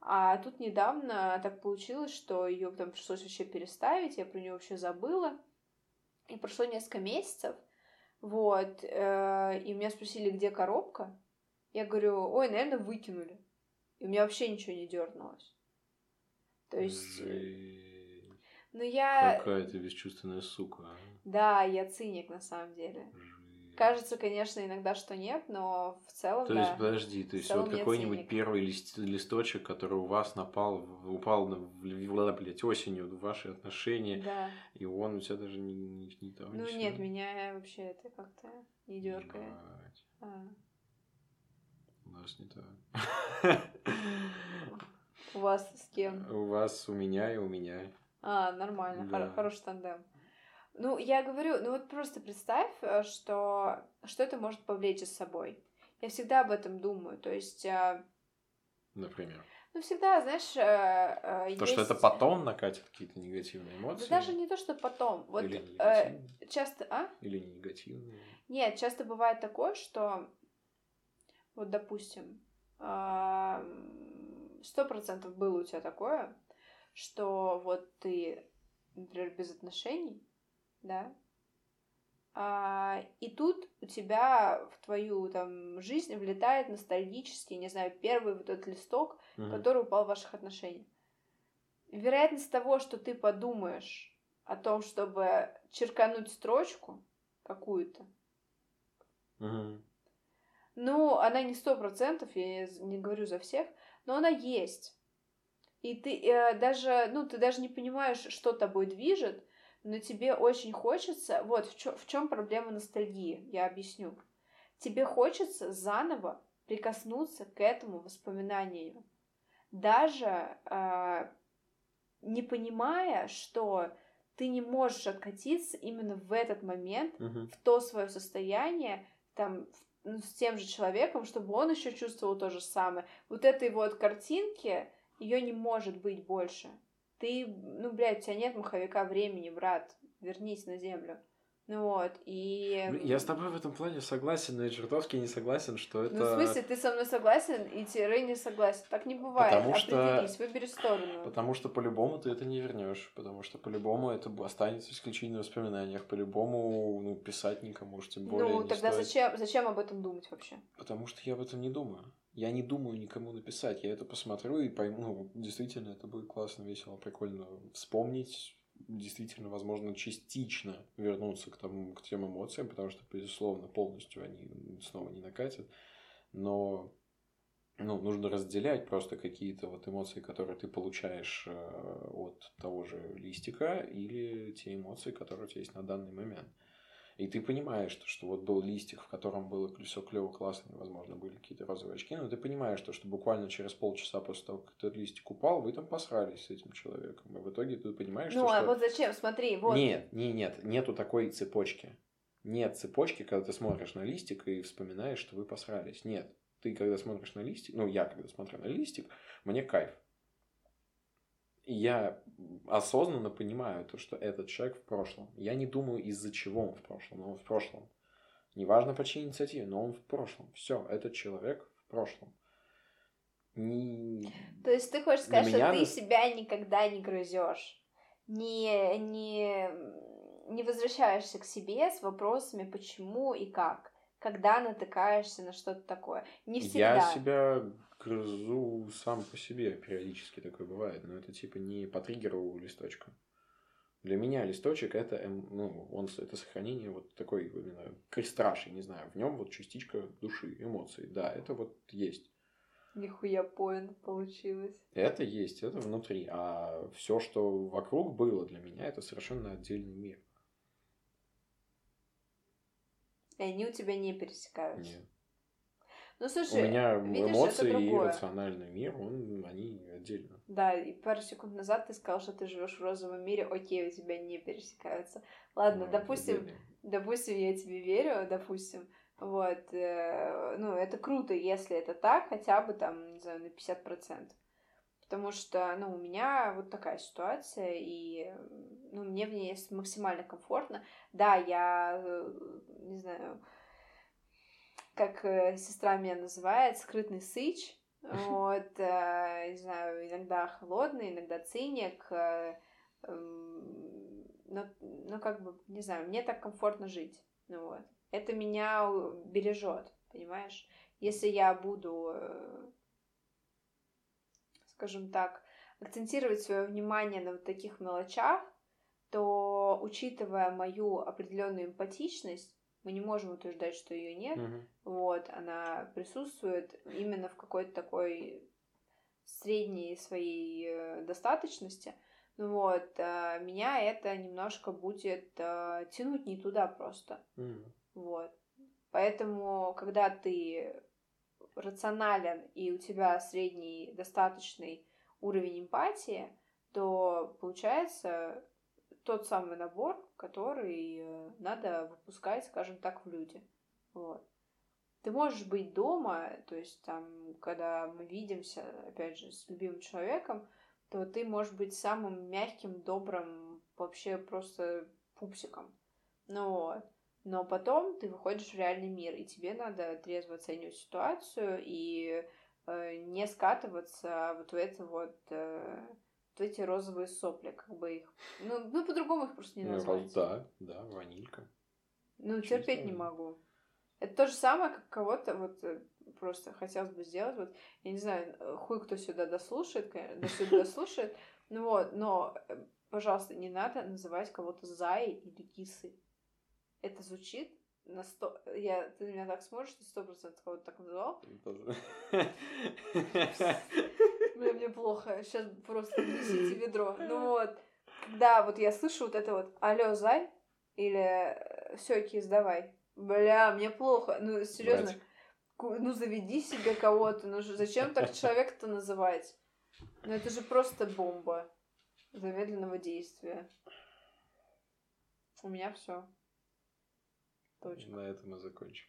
Speaker 2: А тут недавно так получилось, что ее там пришлось вообще переставить, я про нее вообще забыла. И прошло несколько месяцев, вот, э, и меня спросили, где коробка. Я говорю, ой, наверное, выкинули. И у меня вообще ничего не дернулось. То есть... Э. Ну я...
Speaker 1: Какая ты бесчувственная сука. А?
Speaker 2: Да, я циник на самом деле. Жесть. Кажется, конечно, иногда, что нет, но в целом,
Speaker 1: То да. есть, подожди, то есть вот какой-нибудь первый лист, листочек, который у вас напал, упал на, блядь, осенью в ваши отношения,
Speaker 2: да.
Speaker 1: и он у тебя даже не, не, не там.
Speaker 2: Ну не нет, меня вообще это как-то не дергает. А.
Speaker 1: У нас не так.
Speaker 2: У вас с кем?
Speaker 1: У вас, у меня и у меня.
Speaker 2: А, нормально, да. хороший тандем. Ну, я говорю, ну вот просто представь, э, что, что это может повлечь за собой. Я всегда об этом думаю, то есть... Э,
Speaker 1: Например?
Speaker 2: Ну, всегда, знаешь, э,
Speaker 1: то, есть... что это потом накатит какие-то негативные эмоции?
Speaker 2: Да даже не то, что потом. Вот
Speaker 1: Или э,
Speaker 2: часто, а?
Speaker 1: Или не негативные?
Speaker 2: Нет, часто бывает такое, что вот, допустим, сто процентов было у тебя такое, что вот ты, например, без отношений, да, а, и тут у тебя в твою там жизнь влетает ностальгический, не знаю, первый вот этот листок, угу. который упал в ваших отношениях. Вероятность того, что ты подумаешь о том, чтобы черкануть строчку какую-то,
Speaker 1: угу.
Speaker 2: ну, она не сто процентов, я не говорю за всех, но она есть. И ты э, даже, ну, ты даже не понимаешь, что тобой движет, но тебе очень хочется... Вот в, чё, в чем проблема ностальгии, я объясню. Тебе хочется заново прикоснуться к этому воспоминанию. Даже э, не понимая, что ты не можешь откатиться именно в этот момент,
Speaker 1: Мгм.
Speaker 2: в то свое состояние, там, в- с тем же человеком, чтобы он еще чувствовал то же самое. Вот этой вот картинки, ее не может быть больше. Ты, ну, блядь, у тебя нет маховика времени, брат, вернись на землю. Ну вот, и...
Speaker 1: Я с тобой в этом плане согласен, но я чертовски не согласен, что это...
Speaker 2: Ну, в смысле, ты со мной согласен и тире не согласен. Так не бывает.
Speaker 1: Потому что-
Speaker 2: Определись, выбери сторону.
Speaker 1: Потому что по-любому ты это не вернешь, потому что по-любому это останется исключительно в воспоминаниях, по-любому ну, писать никому уж тем более
Speaker 2: ну, тогда
Speaker 1: стоит.
Speaker 2: зачем, зачем об этом думать вообще?
Speaker 1: Потому что я об этом не думаю. Я не думаю никому написать. Я это посмотрю и пойму, ну, действительно, это будет классно, весело, прикольно вспомнить. Действительно, возможно, частично вернуться к, тому, к тем эмоциям, потому что, безусловно, полностью они снова не накатят. Но ну, нужно разделять просто какие-то вот эмоции, которые ты получаешь э, от того же листика, или те эмоции, которые у тебя есть на данный момент. И ты понимаешь, что, что вот был листик, в котором было все клево, классно, возможно, были какие-то розовые очки, но ты понимаешь, что, что буквально через полчаса после того, как этот листик упал, вы там посрались с этим человеком. И в итоге ты понимаешь,
Speaker 2: ну,
Speaker 1: что,
Speaker 2: а
Speaker 1: что...
Speaker 2: вот зачем? Смотри, вот.
Speaker 1: Нет, не, нет, нету такой цепочки. Нет цепочки, когда ты смотришь на листик и вспоминаешь, что вы посрались. Нет. Ты, когда смотришь на листик, ну, я, когда смотрю на листик, мне кайф. Я осознанно понимаю то, что этот человек в прошлом. Я не думаю, из-за чего он в прошлом, но он в прошлом. Неважно по чьей инициативе, но он в прошлом. Все, этот человек в прошлом. Не...
Speaker 2: То есть ты хочешь сказать, что ты
Speaker 1: на-
Speaker 2: себя никогда не грызешь, не, не, не возвращаешься к себе с вопросами почему и как, когда натыкаешься на что-то такое. Не всегда.
Speaker 1: Я себя грызу сам по себе, периодически такое бывает, но это типа не по триггеру листочка. Для меня листочек это, эм, ну, он, это сохранение вот такой именно крестраж, я не знаю, в нем вот частичка души, эмоций. Да, это вот есть.
Speaker 2: Нихуя поинт получилось.
Speaker 1: Это есть, это внутри. А все, что вокруг было для меня, это совершенно отдельный мир.
Speaker 2: И они у тебя не пересекаются.
Speaker 1: Нет.
Speaker 2: Ну слушай,
Speaker 1: У меня
Speaker 2: видишь,
Speaker 1: эмоции
Speaker 2: это
Speaker 1: и рациональный мир, он, они отдельно.
Speaker 2: Да, и пару секунд назад ты сказал, что ты живешь в розовом мире, окей, у тебя не пересекаются. Ладно,
Speaker 1: Ну,
Speaker 2: допустим,
Speaker 1: отдельно.
Speaker 2: допустим, я тебе верю, допустим, вот, э, ну, это круто, если это так, хотя бы там, не знаю, на 50%. Потому что, ну, у меня вот такая ситуация, и, ну, мне в ней максимально комфортно. Да, я, э, не знаю, как э, сестра меня называет, скрытный сыч, вот, э, не знаю, иногда холодный, иногда циник, э, эм, но, ну, как бы, не знаю, мне так комфортно жить, ну вот. Это меня бережет, понимаешь? Если я буду, скажем так, акцентировать свое внимание на вот таких мелочах, то, учитывая мою определенную эмпатичность, мы не можем утверждать, что ее нет,
Speaker 1: Мгм.
Speaker 2: вот, она присутствует именно в какой-то такой средней своей э, достаточности. Ну вот, а, меня это немножко будет а, тянуть не туда просто.
Speaker 1: Мгм.
Speaker 2: Вот. Поэтому, когда ты рационален и у тебя средний достаточный уровень эмпатии, то получается тот самый набор, который э, надо выпускать, скажем так, в люди. Вот. Ты можешь быть дома, то есть там, когда мы видимся, опять же, с любимым человеком, то ты можешь быть самым мягким, добрым, вообще просто пупсиком. Ну вот. Но потом ты выходишь в реальный мир, и тебе надо трезво оценивать ситуацию и э, не скатываться вот в это вот э, вот эти розовые сопли, как бы их. Ну, ну по-другому их просто не
Speaker 1: Ну,
Speaker 2: назвать.
Speaker 1: да, да, ванилька.
Speaker 2: Ну,
Speaker 1: Честно.
Speaker 2: терпеть не могу. Это то же самое, как кого-то вот э, просто хотелось бы сделать. Вот, я не знаю, хуй кто сюда дослушает, конечно, до сюда дослушает. Ну вот, но, э, пожалуйста, не надо называть кого-то Заей или Кисой. Это звучит на сто... Я... Ты на меня так смотришь, ты сто процентов кого-то так назвал. Ну, Бля, мне плохо. Сейчас просто несите ведро. Ну вот. Да, вот я слышу вот это вот «Алло, зай!» или э, все кис, давай». Бля, мне плохо. Ну, серьезно. Ну, заведи себе кого-то. Ну, зачем так человека-то называть? Ну, это же просто бомба замедленного действия. У меня все.
Speaker 1: Точка. На этом мы закончим.